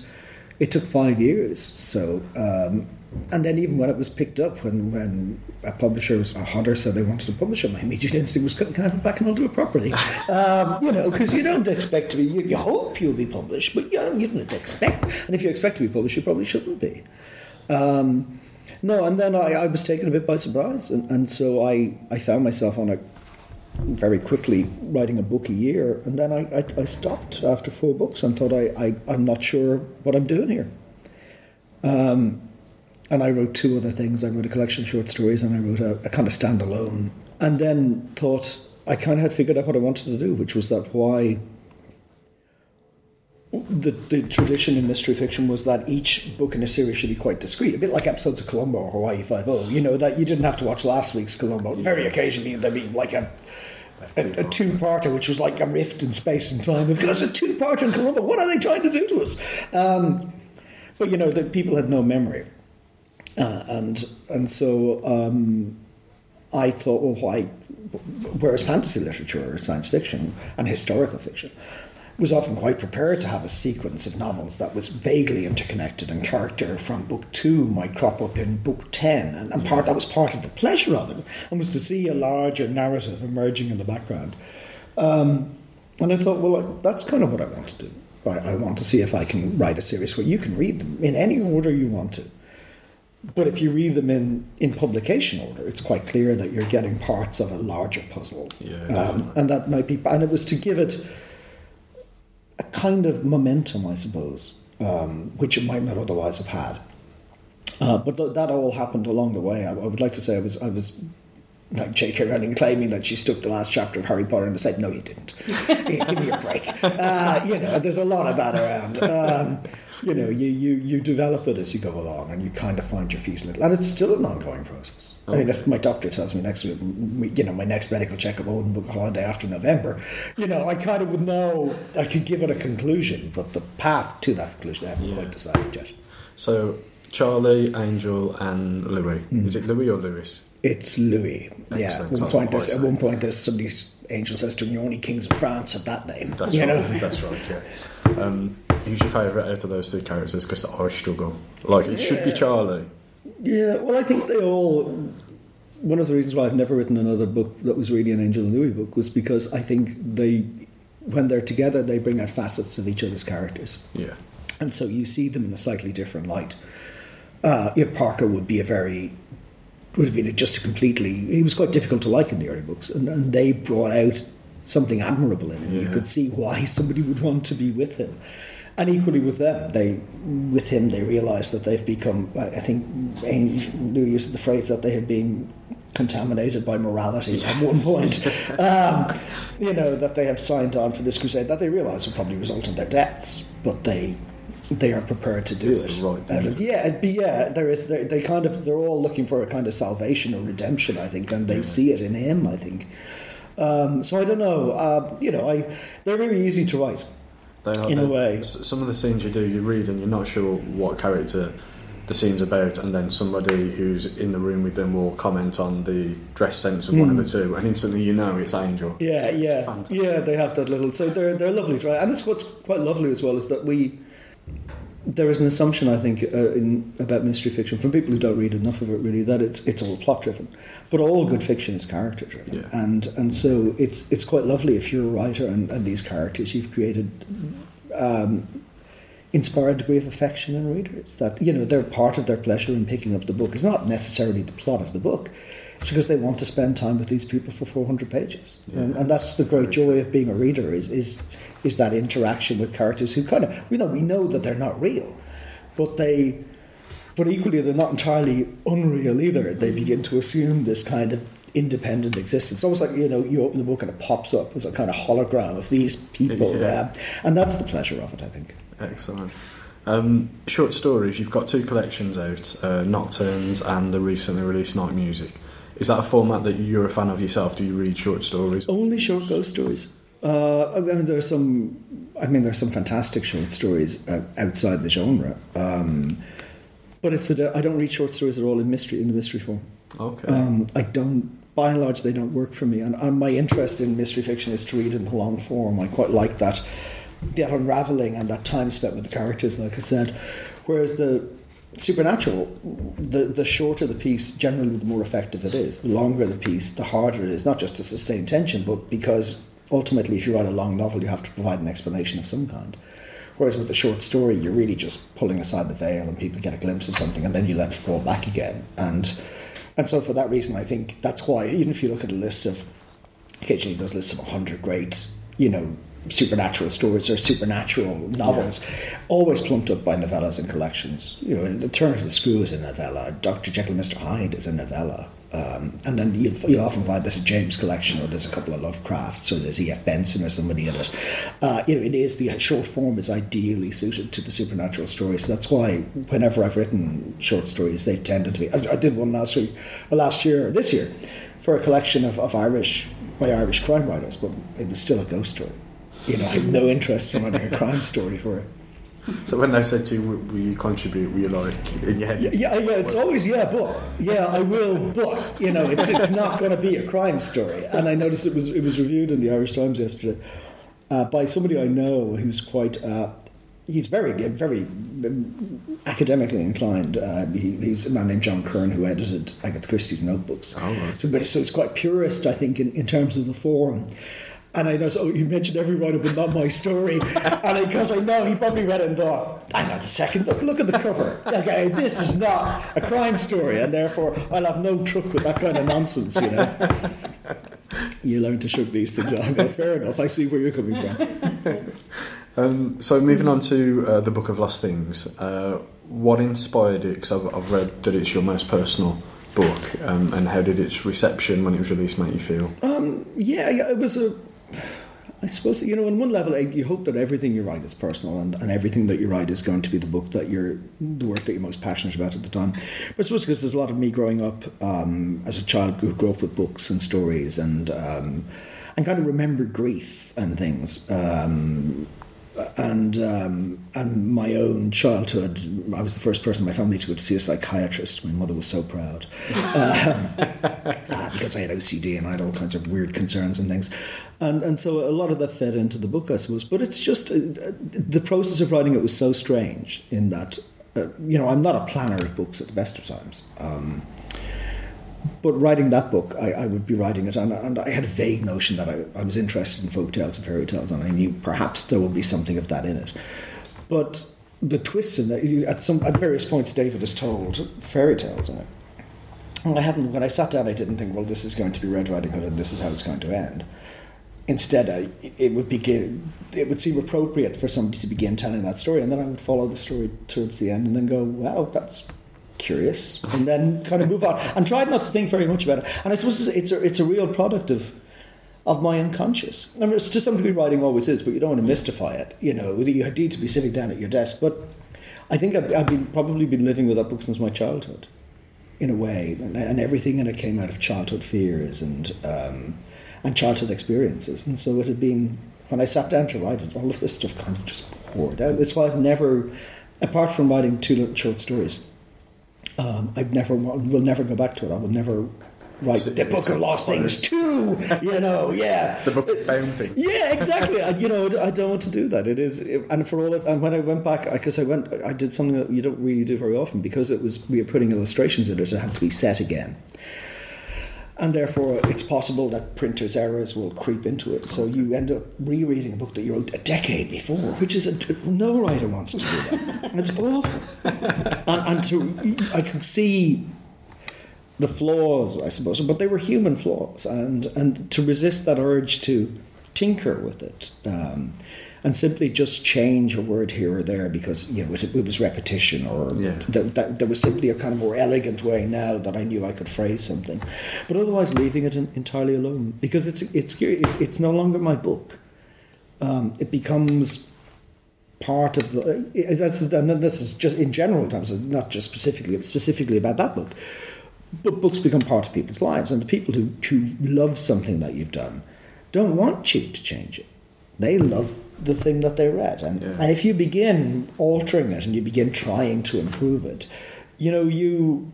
Speaker 2: it took five years. So, um, and then even when it was picked up, when when a publisher, was, a hunter, said they wanted to publish it, my immediate instinct was, can, can I have it back and I'll do it properly? um, you know, because you don't expect to be. You, you hope you'll be published, but you, don't- you don't expect. And if you expect to be published, you probably shouldn't be. Um, no, and then I, I was taken a bit by surprise, and, and so I, I found myself on a very quickly writing a book a year, and then I, I, I stopped after four books and thought I, I I'm not sure what I'm doing here. Um, and I wrote two other things. I wrote a collection of short stories, and I wrote a, a kind of standalone. And then thought I kind of had figured out what I wanted to do, which was that why the, the tradition in mystery fiction was that each book in a series should be quite discreet, a bit like episodes of Columbo or Hawaii Five O. You know that you didn't have to watch last week's Columbo. Very occasionally there'd be like a a, a two-parter, which was like a rift in space and time. Because a two-parter in Columbo, what are they trying to do to us? Um, but you know, the people had no memory, uh, and and so um, I thought, well, why? Whereas fantasy literature or science fiction and historical fiction was often quite prepared to have a sequence of novels that was vaguely interconnected, and character from book two might crop up in book ten, and, and part that was part of the pleasure of it, and was to see a larger narrative emerging in the background. Um, and I thought, well, that's kind of what I want to do. I, I want to see if I can write a series where you can read them in any order you want to. But if you read them in, in publication order, it's quite clear that you're getting parts of a larger puzzle.
Speaker 4: Yeah,
Speaker 2: um, and that might be, and it was to give it a kind of momentum, I suppose, um, which it might not otherwise have had. Uh, but th- that all happened along the way. I, I would like to say I was, I was like J.K. Rowling claiming that she stuck the last chapter of Harry Potter and I said, "No, you didn't. Give me a break." Uh, you know, there's a lot of that around. Um, you know, you, you you develop it as you go along, and you kind of find your feet a little, and it's still an ongoing process. I mean, if my doctor tells me next week, you know, my next medical checkup, I wouldn't book a holiday after November. You know, I kind of would know I could give it a conclusion, but the path to that conclusion I haven't quite decided yet.
Speaker 4: So Charlie, Angel, and Louis.
Speaker 2: Hmm.
Speaker 4: Is it Louis or Louis?
Speaker 2: It's Louis. Yeah. At one point, there's, at one point, there's somebody's angel says to him, "You're only kings of France at that name."
Speaker 4: That's
Speaker 2: you
Speaker 4: right.
Speaker 2: know?
Speaker 4: That's right. Yeah. Um, who's your favourite out of those three characters? Because I struggle. Like it should be Charlie.
Speaker 2: Yeah, well, I think they all. One of the reasons why I've never written another book that was really an Angel and Louis book was because I think they, when they're together, they bring out facets of each other's characters.
Speaker 4: Yeah.
Speaker 2: And so you see them in a slightly different light. Uh, yeah, Parker would be a very, would have been just a completely, he was quite difficult to like in the early books, and, and they brought out something admirable in him. You could see why somebody would want to be with him. and equally with them, they with him they realise that they've become. I I think Lou uses the phrase that they have been contaminated by morality at one point. um, you know that they have signed on for this crusade that they realise will probably result in their deaths, but they they are prepared to do
Speaker 4: It's
Speaker 2: it.
Speaker 4: the right thing
Speaker 2: Out of- yeah, it'd yeah. There is they, they kind of they're all looking for a kind of salvation or redemption, I think, and they see it in him. I think. Um, so I don't know. Uh, you know, I they're very easy to write.
Speaker 4: They are,
Speaker 2: In a way.
Speaker 4: Some of the scenes you do, you read and you're not sure what character the scene's about, and then somebody who's in the room with them will comment on the dress sense of one of the two, and instantly you know it's Angel.
Speaker 2: Hmm. Yeah,
Speaker 4: It's- it's
Speaker 2: yeah,
Speaker 4: fantastic.
Speaker 2: yeah. They have that little. So they're they're lovely to write, and it's what's quite lovely as well is that we. There is an assumption, I think, uh, in, about mystery fiction from people who don't read enough of it, really, that it's it's all plot driven, but all good fiction is character driven,
Speaker 4: Yeah.
Speaker 2: and and so it's it's quite lovely if you're a writer and, and these characters you've created um, inspire a degree of affection in readers. That you know they're part of their pleasure in picking up the book. It's not necessarily the plot of the book. It's because they want to spend time with these people for 400 pages,
Speaker 4: Yeah,
Speaker 2: and, and that's the great joy
Speaker 4: true.
Speaker 2: of being a reader. Is is is that interaction with characters who kind of we know we know that they're not real, but they. But equally, they're not entirely unreal either. They begin to assume this kind of independent existence. Almost like you know, you open the book and it pops up as a kind of hologram of these people,
Speaker 4: Yeah.
Speaker 2: uh, and that's the pleasure of it. I think.
Speaker 4: Excellent. Um, short stories, you've got two collections out uh, Nocturnes and the recently released Night Music. Is that a format that you're a fan of yourself? Do you read short stories?
Speaker 2: Only short ghost stories. Uh, I mean, there are some. I mean, there are some fantastic short stories uh, outside the genre. Um, but it's that I don't read short stories at all in mystery in the mystery form.
Speaker 4: Okay.
Speaker 2: Um, I don't. By and large, they don't work for me. And, and my interest in mystery fiction is to read in the long form. I quite like that, that unraveling and that time spent with the characters. Like I said, whereas the supernatural, the the shorter the piece, generally the more effective it is. The longer the piece, the harder it is. Not just to sustain tension, but because ultimately, if you write a long novel, you have to provide an explanation of some kind. Whereas with a short story, you're really just pulling aside the veil, and people get a glimpse of something, and then you let it fall back again. And and so for that reason, I think that's why even if you look at a list of occasionally those lists of hundred great, you know, supernatural stories or supernatural novels, always plumped up by novellas and collections. You know, The Turn of the Screw is a novella. Doctor Jekyll and Mister Hyde is a novella. Um, and then you'll, you'll often find there's a James collection, or there's a couple of Lovecrafts, or there's E.F. Benson or somebody in it. Uh, you know, it is the short form is ideally suited to the supernatural story. So that's why whenever I've written short stories, they've tended to be. I, I did one last week, uh, last year, this year, for a collection of, of Irish by Irish crime writers, but it was still a ghost story. You know, I had no interest in writing a crime story for it.
Speaker 4: So when they said to you, will will you contribute, were you like, in your head?
Speaker 2: Yeah, yeah, yeah, it's always yeah, but yeah, I will, but you know, it's it's not going to be a crime story. And I noticed it was it was reviewed in the Irish Times yesterday uh, by somebody I know who's quite. Uh, He's very, very um, academically inclined. Uh, he, he's a man named John Curran who edited Agatha Christie's notebooks.
Speaker 4: Oh, right.
Speaker 2: So, but so it's quite purist, I think, in, in terms of the form. And I know, so you mentioned every writer, but not my story. and because I know he probably read it and thought, hang on a second, look, look at the cover. Okay, this is not a crime story, and therefore I'll have no truck with that kind of nonsense, you know. you learn to shrug these things off. Fair enough, I see where you're coming from.
Speaker 4: Um, so moving on to uh, the Book of Lost Things, uh, what inspired it? Because I've, I've read that it's your most personal book, um, and how did its reception when it was released make you feel?
Speaker 2: Yeah, yeah, it was a. I suppose you know, on one level, you hope that everything you write is personal, and, and everything that you write is going to be the book that you're, the work that you're most passionate about at the time. But I suppose because there's a lot of me growing up um, as a child who grew up with books and stories, and um, and kind of remember grief and things. Um, and um, and my own childhood, I was the first person in my family to go to see a psychiatrist. My mother was so proud um, uh, because I had OCD and I had all kinds of weird concerns and things, and and so a lot of that fed into the book, I suppose. But it's just uh, uh, the process of writing it was so strange in that uh, you know I'm not a planner of books at the best of times. Um, but writing that book, I, I would be writing it, and, and I had a vague notion that I, I was interested in folk tales and fairy tales, and I knew perhaps there would be something of that in it. But the twists in it, at some at various points, David has told fairy tales in it. And I hadn't, when I sat down, I didn't think, well, this is going to be Red Riding Hood, and this is how it's going to end. instead, I, it would begin. It would seem appropriate for somebody to begin telling that story, and then I would follow the story towards the end, and then go, "Wow, that's curious," and then kind of move on, and try not to think very much about it. And I suppose it's a, it's a real product of of my unconscious. I mean, it's to some degree, writing always is, but you don't want to mystify it. You know, you need to be sitting down at your desk. But I think I've, I've been probably been living with that book since my childhood, in a way, and, and everything in it came out of childhood fears and um, and childhood experiences. And so it had been when I sat down to write it, all of this stuff kind of just poured out. That's why I've never, apart from writing two short stories, um, I've never will never go back to it. I will never write
Speaker 4: So
Speaker 2: the book of lost things too. You know, yeah.
Speaker 4: The book of found things.
Speaker 2: Yeah, exactly. I, you know, I don't want to do that. It is, and for all it, and when I went back, because I went, I did something that you don't really do very often because it was we were putting illustrations in it. It had to be set again, and therefore it's possible that printers' errors will creep into it. So you end up rereading a book that you wrote a decade before, which is a, no writer wants to do that. And it's awful. And, and to, I could see the flaws, I suppose, but they were human flaws, and and to resist that urge to tinker with it, um, and simply just change a word here or there because you know it, it was repetition, or
Speaker 4: Yeah.
Speaker 2: that, that there was simply a kind of more elegant way now that I knew I could phrase something, but otherwise leaving it in, entirely alone because it's it's it's no longer my book. Um, it becomes part of the. That's and this is just in general terms, not just specifically specifically about that book. But books become part of people's lives, and the people who, who love something that you've done don't want you to change it. They love the thing that they read, and,
Speaker 4: Yeah.
Speaker 2: and if you begin altering it and you begin trying to improve it, you know you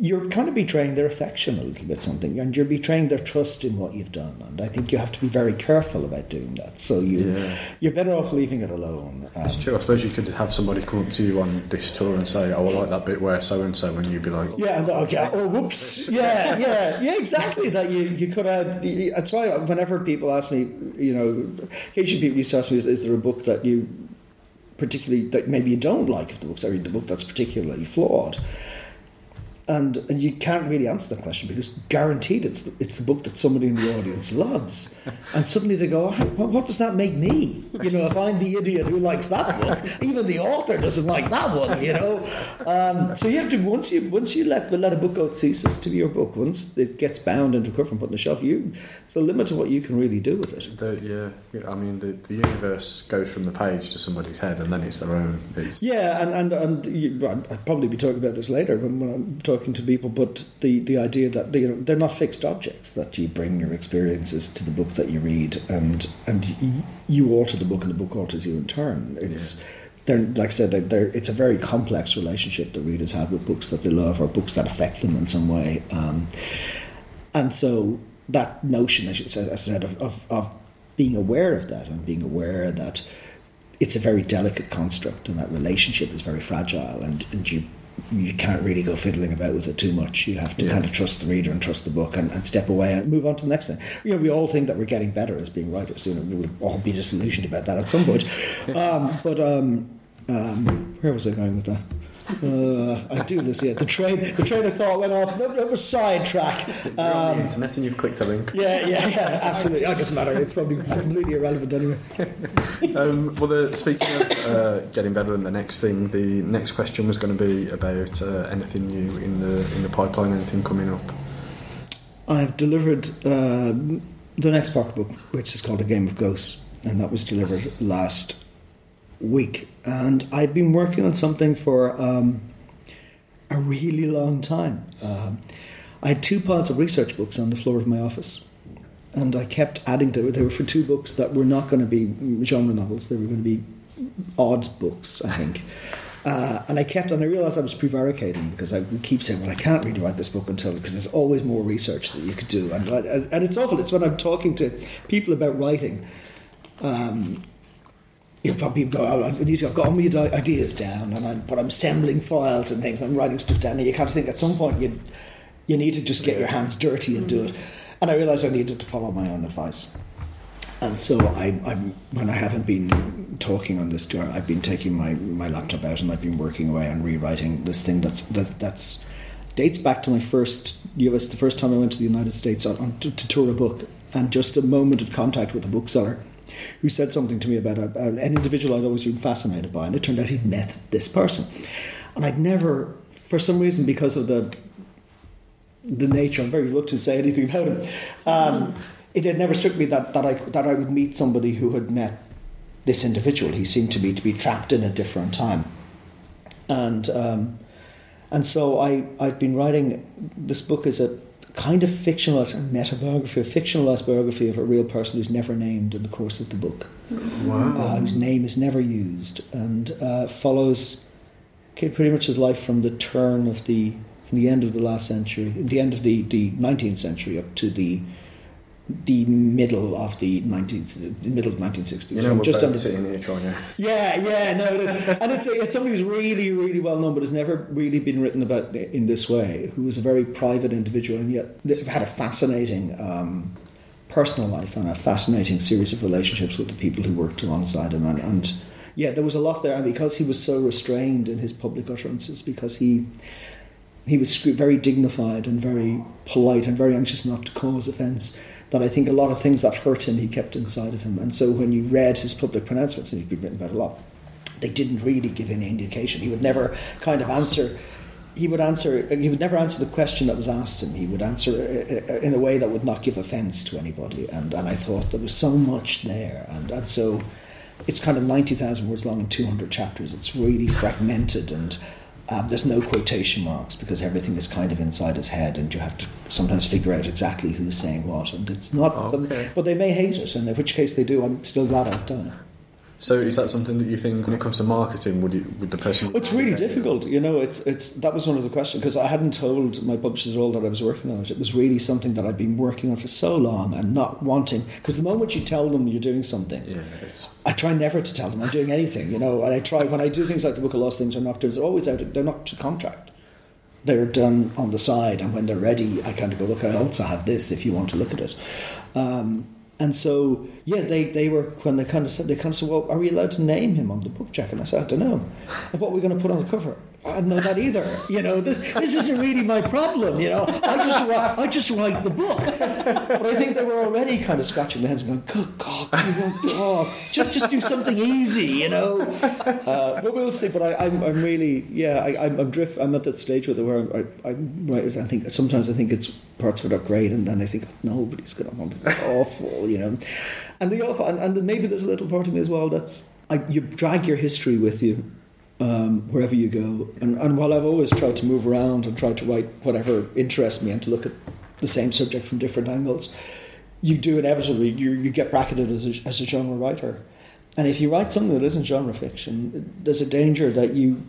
Speaker 2: you're kind of betraying their affection a little bit, something, and you're betraying their trust in what you've done. And I think you have to be very careful about doing that. So you
Speaker 4: Yeah.
Speaker 2: you're better off leaving it alone. Um,
Speaker 4: It's true. I suppose you could have somebody come up to you on this tour and say, "Oh, I like that bit where so and so," and you'd be like,
Speaker 2: Yeah, and okay. Oh, whoops. Yeah, yeah, yeah. Exactly. That you you could have. That's why whenever people ask me, you know, occasionally people used to ask me, is, is there a book that you particularly that maybe you don't like if the book's I read the book that's particularly flawed. And, and you can't really answer that question because guaranteed it's the, it's the book that somebody in the audience loves. And suddenly they go, oh, what, does that make me? You know, if I'm the idiot who likes that book, even the author doesn't like that one, you know? Um, so you have to, once you once you let, let a book out ceases to be your book, once it gets bound into a cover and put on the shelf, you, there's a limit to what you can really do with it.
Speaker 4: the, "Yeah, yeah, I mean, the, the universe goes from the page to somebody's head, and then it's their own." It's,
Speaker 2: Yeah, and and, and you, I'd probably be talking about this later when, when I'm talking to people. But the, the idea that they, you know, they're not fixed objects that you bring your experiences to the book that you read, and and you, alter the book, and the book alters you in turn. It's they're like I said, they're, they're, it's a very complex relationship that readers have with books that they love or books that affect them in some way. Um, and so that notion, as, you said, as I said, of, of, of being aware of that and being aware that it's a very delicate construct and that relationship is very fragile and, and you you can't really go fiddling about with it too much. You have to
Speaker 4: Yeah.
Speaker 2: kind of trust the reader and trust the book and, and step away and move on to the next thing. You know, we all think that we're getting better as being writers. You know, we will all be disillusioned about that at some point. Um, but um, um, where was I going with that? Uh, I do this, yeah. The train, the train of thought went off. That was sidetrack.
Speaker 4: You're on
Speaker 2: Um,
Speaker 4: the internet and you've clicked a link.
Speaker 2: yeah, yeah, yeah, absolutely. It doesn't matter. It's probably completely irrelevant anyway.
Speaker 4: Um, well, the, speaking of uh, getting better, and the next thing, the next question was going to be about uh, anything new in the in the pipeline, anything coming up.
Speaker 2: I've delivered uh, the next Parker book, which is called A Game of Ghosts, and that was delivered last week. And I'd been working on something for um, a really long time. Um, I had two piles of research books on the floor of my office, and I kept adding to it. They were for two books that were not going to be genre novels; they were going to be odd books, I think. Uh, and I kept, and I realised I was prevaricating because I would keep saying, "Well, I can't really write this book until because there's always more research that you could do." And and it's awful. It's when I'm talking to people about writing. Um, you know, probably go, oh, I need to, I've got all my ideas down, and I'm, but I'm assembling files and things. I'm writing stuff down, and you kind of think at some point you you need to just get your hands dirty and do it. And I realised I needed to follow my own advice. And so I, I'm, when I haven't been talking on this tour, I've been taking my, my laptop out and I've been working away on rewriting this thing that's that, that's dates back to my first. It's the first time I went to the United States on, on, to, to tour a book, and just a moment of contact with a bookseller who said something to me about a, an individual I'd always been fascinated by, and it turned out he'd met this person, and I'd never, for some reason, because of the the nature, I'm very reluctant to say anything about him. Um, it had never struck me that, that I that I would meet somebody who had met this individual. He seemed to me to be trapped in a different time, and um, and so I I've been writing this book is a kind of fictionalized metabiography, a fictionalized biography of a real person who's never named in the course of the book,
Speaker 4: Wow.
Speaker 2: uh, whose name is never used, and uh, follows pretty much his life from the turn of the from the end of the last century, the end of the the nineteenth century up to the the middle of the nineteenth, the middle of nineteen sixties.
Speaker 4: you know, we're both
Speaker 2: under-
Speaker 4: sitting here trying to.
Speaker 2: yeah, yeah, no, is. and it's, it's somebody who's really, really well known, but has never really been written about in this way. Who was a very private individual, and yet had a fascinating um, personal life and a fascinating series of relationships with the people who worked alongside him. And, and yeah, there was a lot there, and because he was so restrained in his public utterances, because he he was very dignified and very polite and very anxious not to cause offence. That I think a lot of things that hurt him he kept inside of him, and so when you read his public pronouncements, and he'd been written about a lot, they didn't really give any indication. He would never kind of answer. He would answer. He would never answer the question that was asked him. He would answer uh, uh, in a way that would not give offence to anybody. And and I thought there was so much there, and and so it's kind of ninety thousand words long and two hundred chapters. It's really fragmented and. Um, there's no quotation marks because everything is kind of inside his head, and you have to sometimes figure out exactly who's saying what. And it's not,
Speaker 4: Okay.
Speaker 2: but they may hate it, and in which case they do. I'm still glad I've done it.
Speaker 4: So, is that something that you think, when it comes to marketing, would it, would the person?
Speaker 2: It's really difficult, you know. It's it's that was one of the questions because I hadn't told my publishers at all that I was working on it. It was really something that I'd been working on for so long and not wanting. Because the moment you tell them you're doing something,
Speaker 4: Yeah,
Speaker 2: I try never to tell them I'm doing anything, you know. And I try when I do things like the Book of Lost Things or Nocturnes, they're always out. They're not to contract. They're done on the side, and when they're ready, I kind of go, look, I also have this if you want to look at it. Um, and so, yeah, they, they were when they kind of said they kind of said, well, are we allowed to name him on the book jacket? And I said, I don't know. And what are we going to put on the cover? I don't know that either. You know, this this isn't really my problem. You know, I just write, I just write the book. But I think they were already kind of scratching their heads and going, "Good God, you don't, oh, just just do something easy." You know, uh, but we'll see. But I, I'm, I'm really, yeah, I, I'm, I'm drift. I'm at that stage where I, I, I'm right. I think sometimes I think it's parts of it are great, and then I think nobody's going to want this. Awful, you know. And the awful, and, and maybe there's a little part of me as well that's I, you drag your history with you um, wherever you go. And, and while I've always tried to move around and try to write whatever interests me and to look at the same subject from different angles, you do inevitably you, you get bracketed as a, as a genre writer. And if you write something that isn't genre fiction, there's a danger that you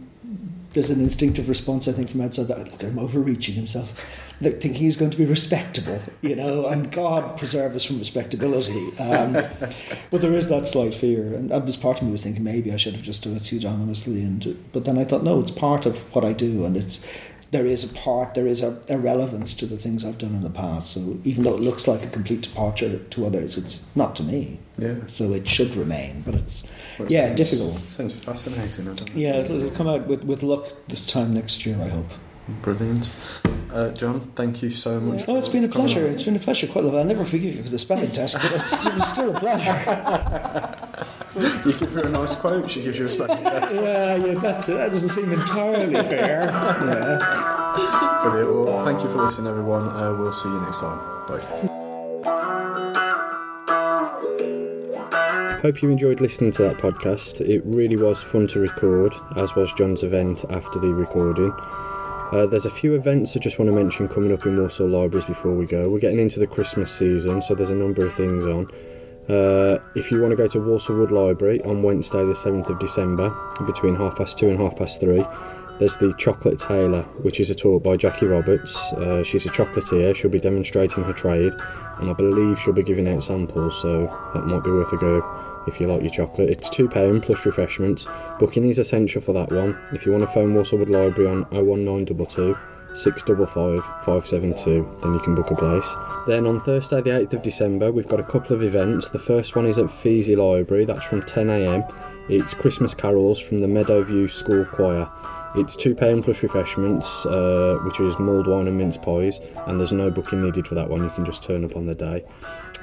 Speaker 2: there's an instinctive response I think from outside that look him overreaching himself, like, thinking he's going to be respectable, you know. And God preserve us from respectability. Um, but there is that slight fear, and that was part of me was thinking maybe I should have just done it pseudonymously. And but then I thought no, it's part of what I do, and it's there is a part, there is a, a relevance to the things I've done in the past. So even though it looks like a complete departure to others, it's not to me.
Speaker 4: yeah.
Speaker 2: So it should remain, but it's
Speaker 4: Well, it
Speaker 2: yeah
Speaker 4: sounds-
Speaker 2: difficult.
Speaker 4: Sounds fascinating. I don't know.
Speaker 2: Yeah, it'll, it'll come out with, with luck this time next year, I hope.
Speaker 4: Brilliant. Uh, John, thank you so much.
Speaker 2: Oh, it's been a pleasure.
Speaker 4: on.
Speaker 2: It's been a pleasure. Quite a lot. I'll never forgive you for the spelling test, but it's, it was still a pleasure.
Speaker 4: You give her a nice quote, she gives you a spelling test.
Speaker 2: Yeah, yeah, that's it. That doesn't seem entirely fair. Yeah.
Speaker 4: Brilliant. Well, thank you for listening, everyone. Uh, we'll see you next time. Bye.
Speaker 1: Hope you enjoyed listening to that podcast. It really was fun to record, as was John's event after the recording. Uh, there's a few events I just want to mention coming up in Walsall Libraries before we go. We're getting into the Christmas season, so there's a number of things on. Uh, if you want to go to Walsall Wood Library on Wednesday, the 7th of December, between half past two and half past three, there's the Chocolate Tailor, which is a talk by Jackie Roberts. Uh, she's a chocolatier, she'll be demonstrating her trade, and I believe she'll be giving out samples, so that might be worth a go if you like your chocolate. It's £2 plus refreshments. Booking is essential for that one. If you want to phone Walsall Wood Library on 01922 655 572, then you can book a place. Then on Thursday, the 8th of December, we've got a couple of events. The first one is at Pheasey Library, that's from 10am. It's Christmas carols from the Meadowview School Choir. It's £2 plus refreshments, uh, which is mulled wine and mince pies, and there's no booking needed for that one, you can just turn up on the day.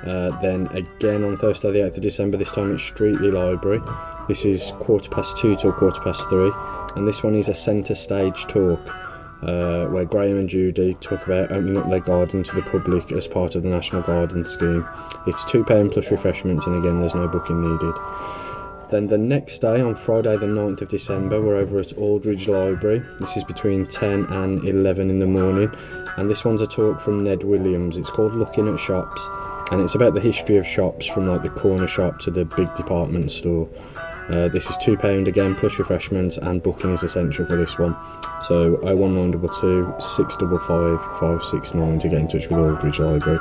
Speaker 1: Uh, then again on Thursday, the 8th of December, this time at Streetly Library. This is quarter past two till quarter past three, and this one is a centre stage talk uh, where Graham and Judy talk about opening up their garden to the public as part of the National Garden Scheme. It's £2 plus refreshments, and again, there's no booking needed. Then the next day, on Friday, the 9th of December, we're over at Aldridge Library. This is between 10 and 11 in the morning, and this one's a talk from Ned Williams. It's called Looking at Shops, and it's about the history of shops from like the corner shop to the big department store. Uh, this is £2 again, plus refreshments, and booking is essential for this one. So 01922 655 569 to get in touch with Aldridge Library.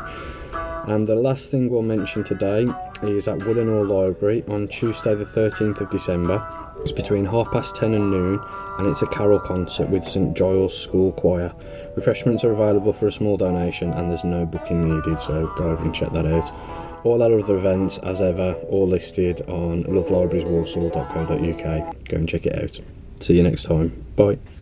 Speaker 1: And the last thing we'll mention today is at Willenhall Library on Tuesday, the 13th of December. It's between half past 10 and noon, and it's a carol concert with St Giles School Choir. Refreshments are available for a small donation, and there's no booking needed, so go over and check that out. All our other events, as ever, all listed on lovelibrarieswalsall.co.uk. Go and check it out. See you next time. Bye.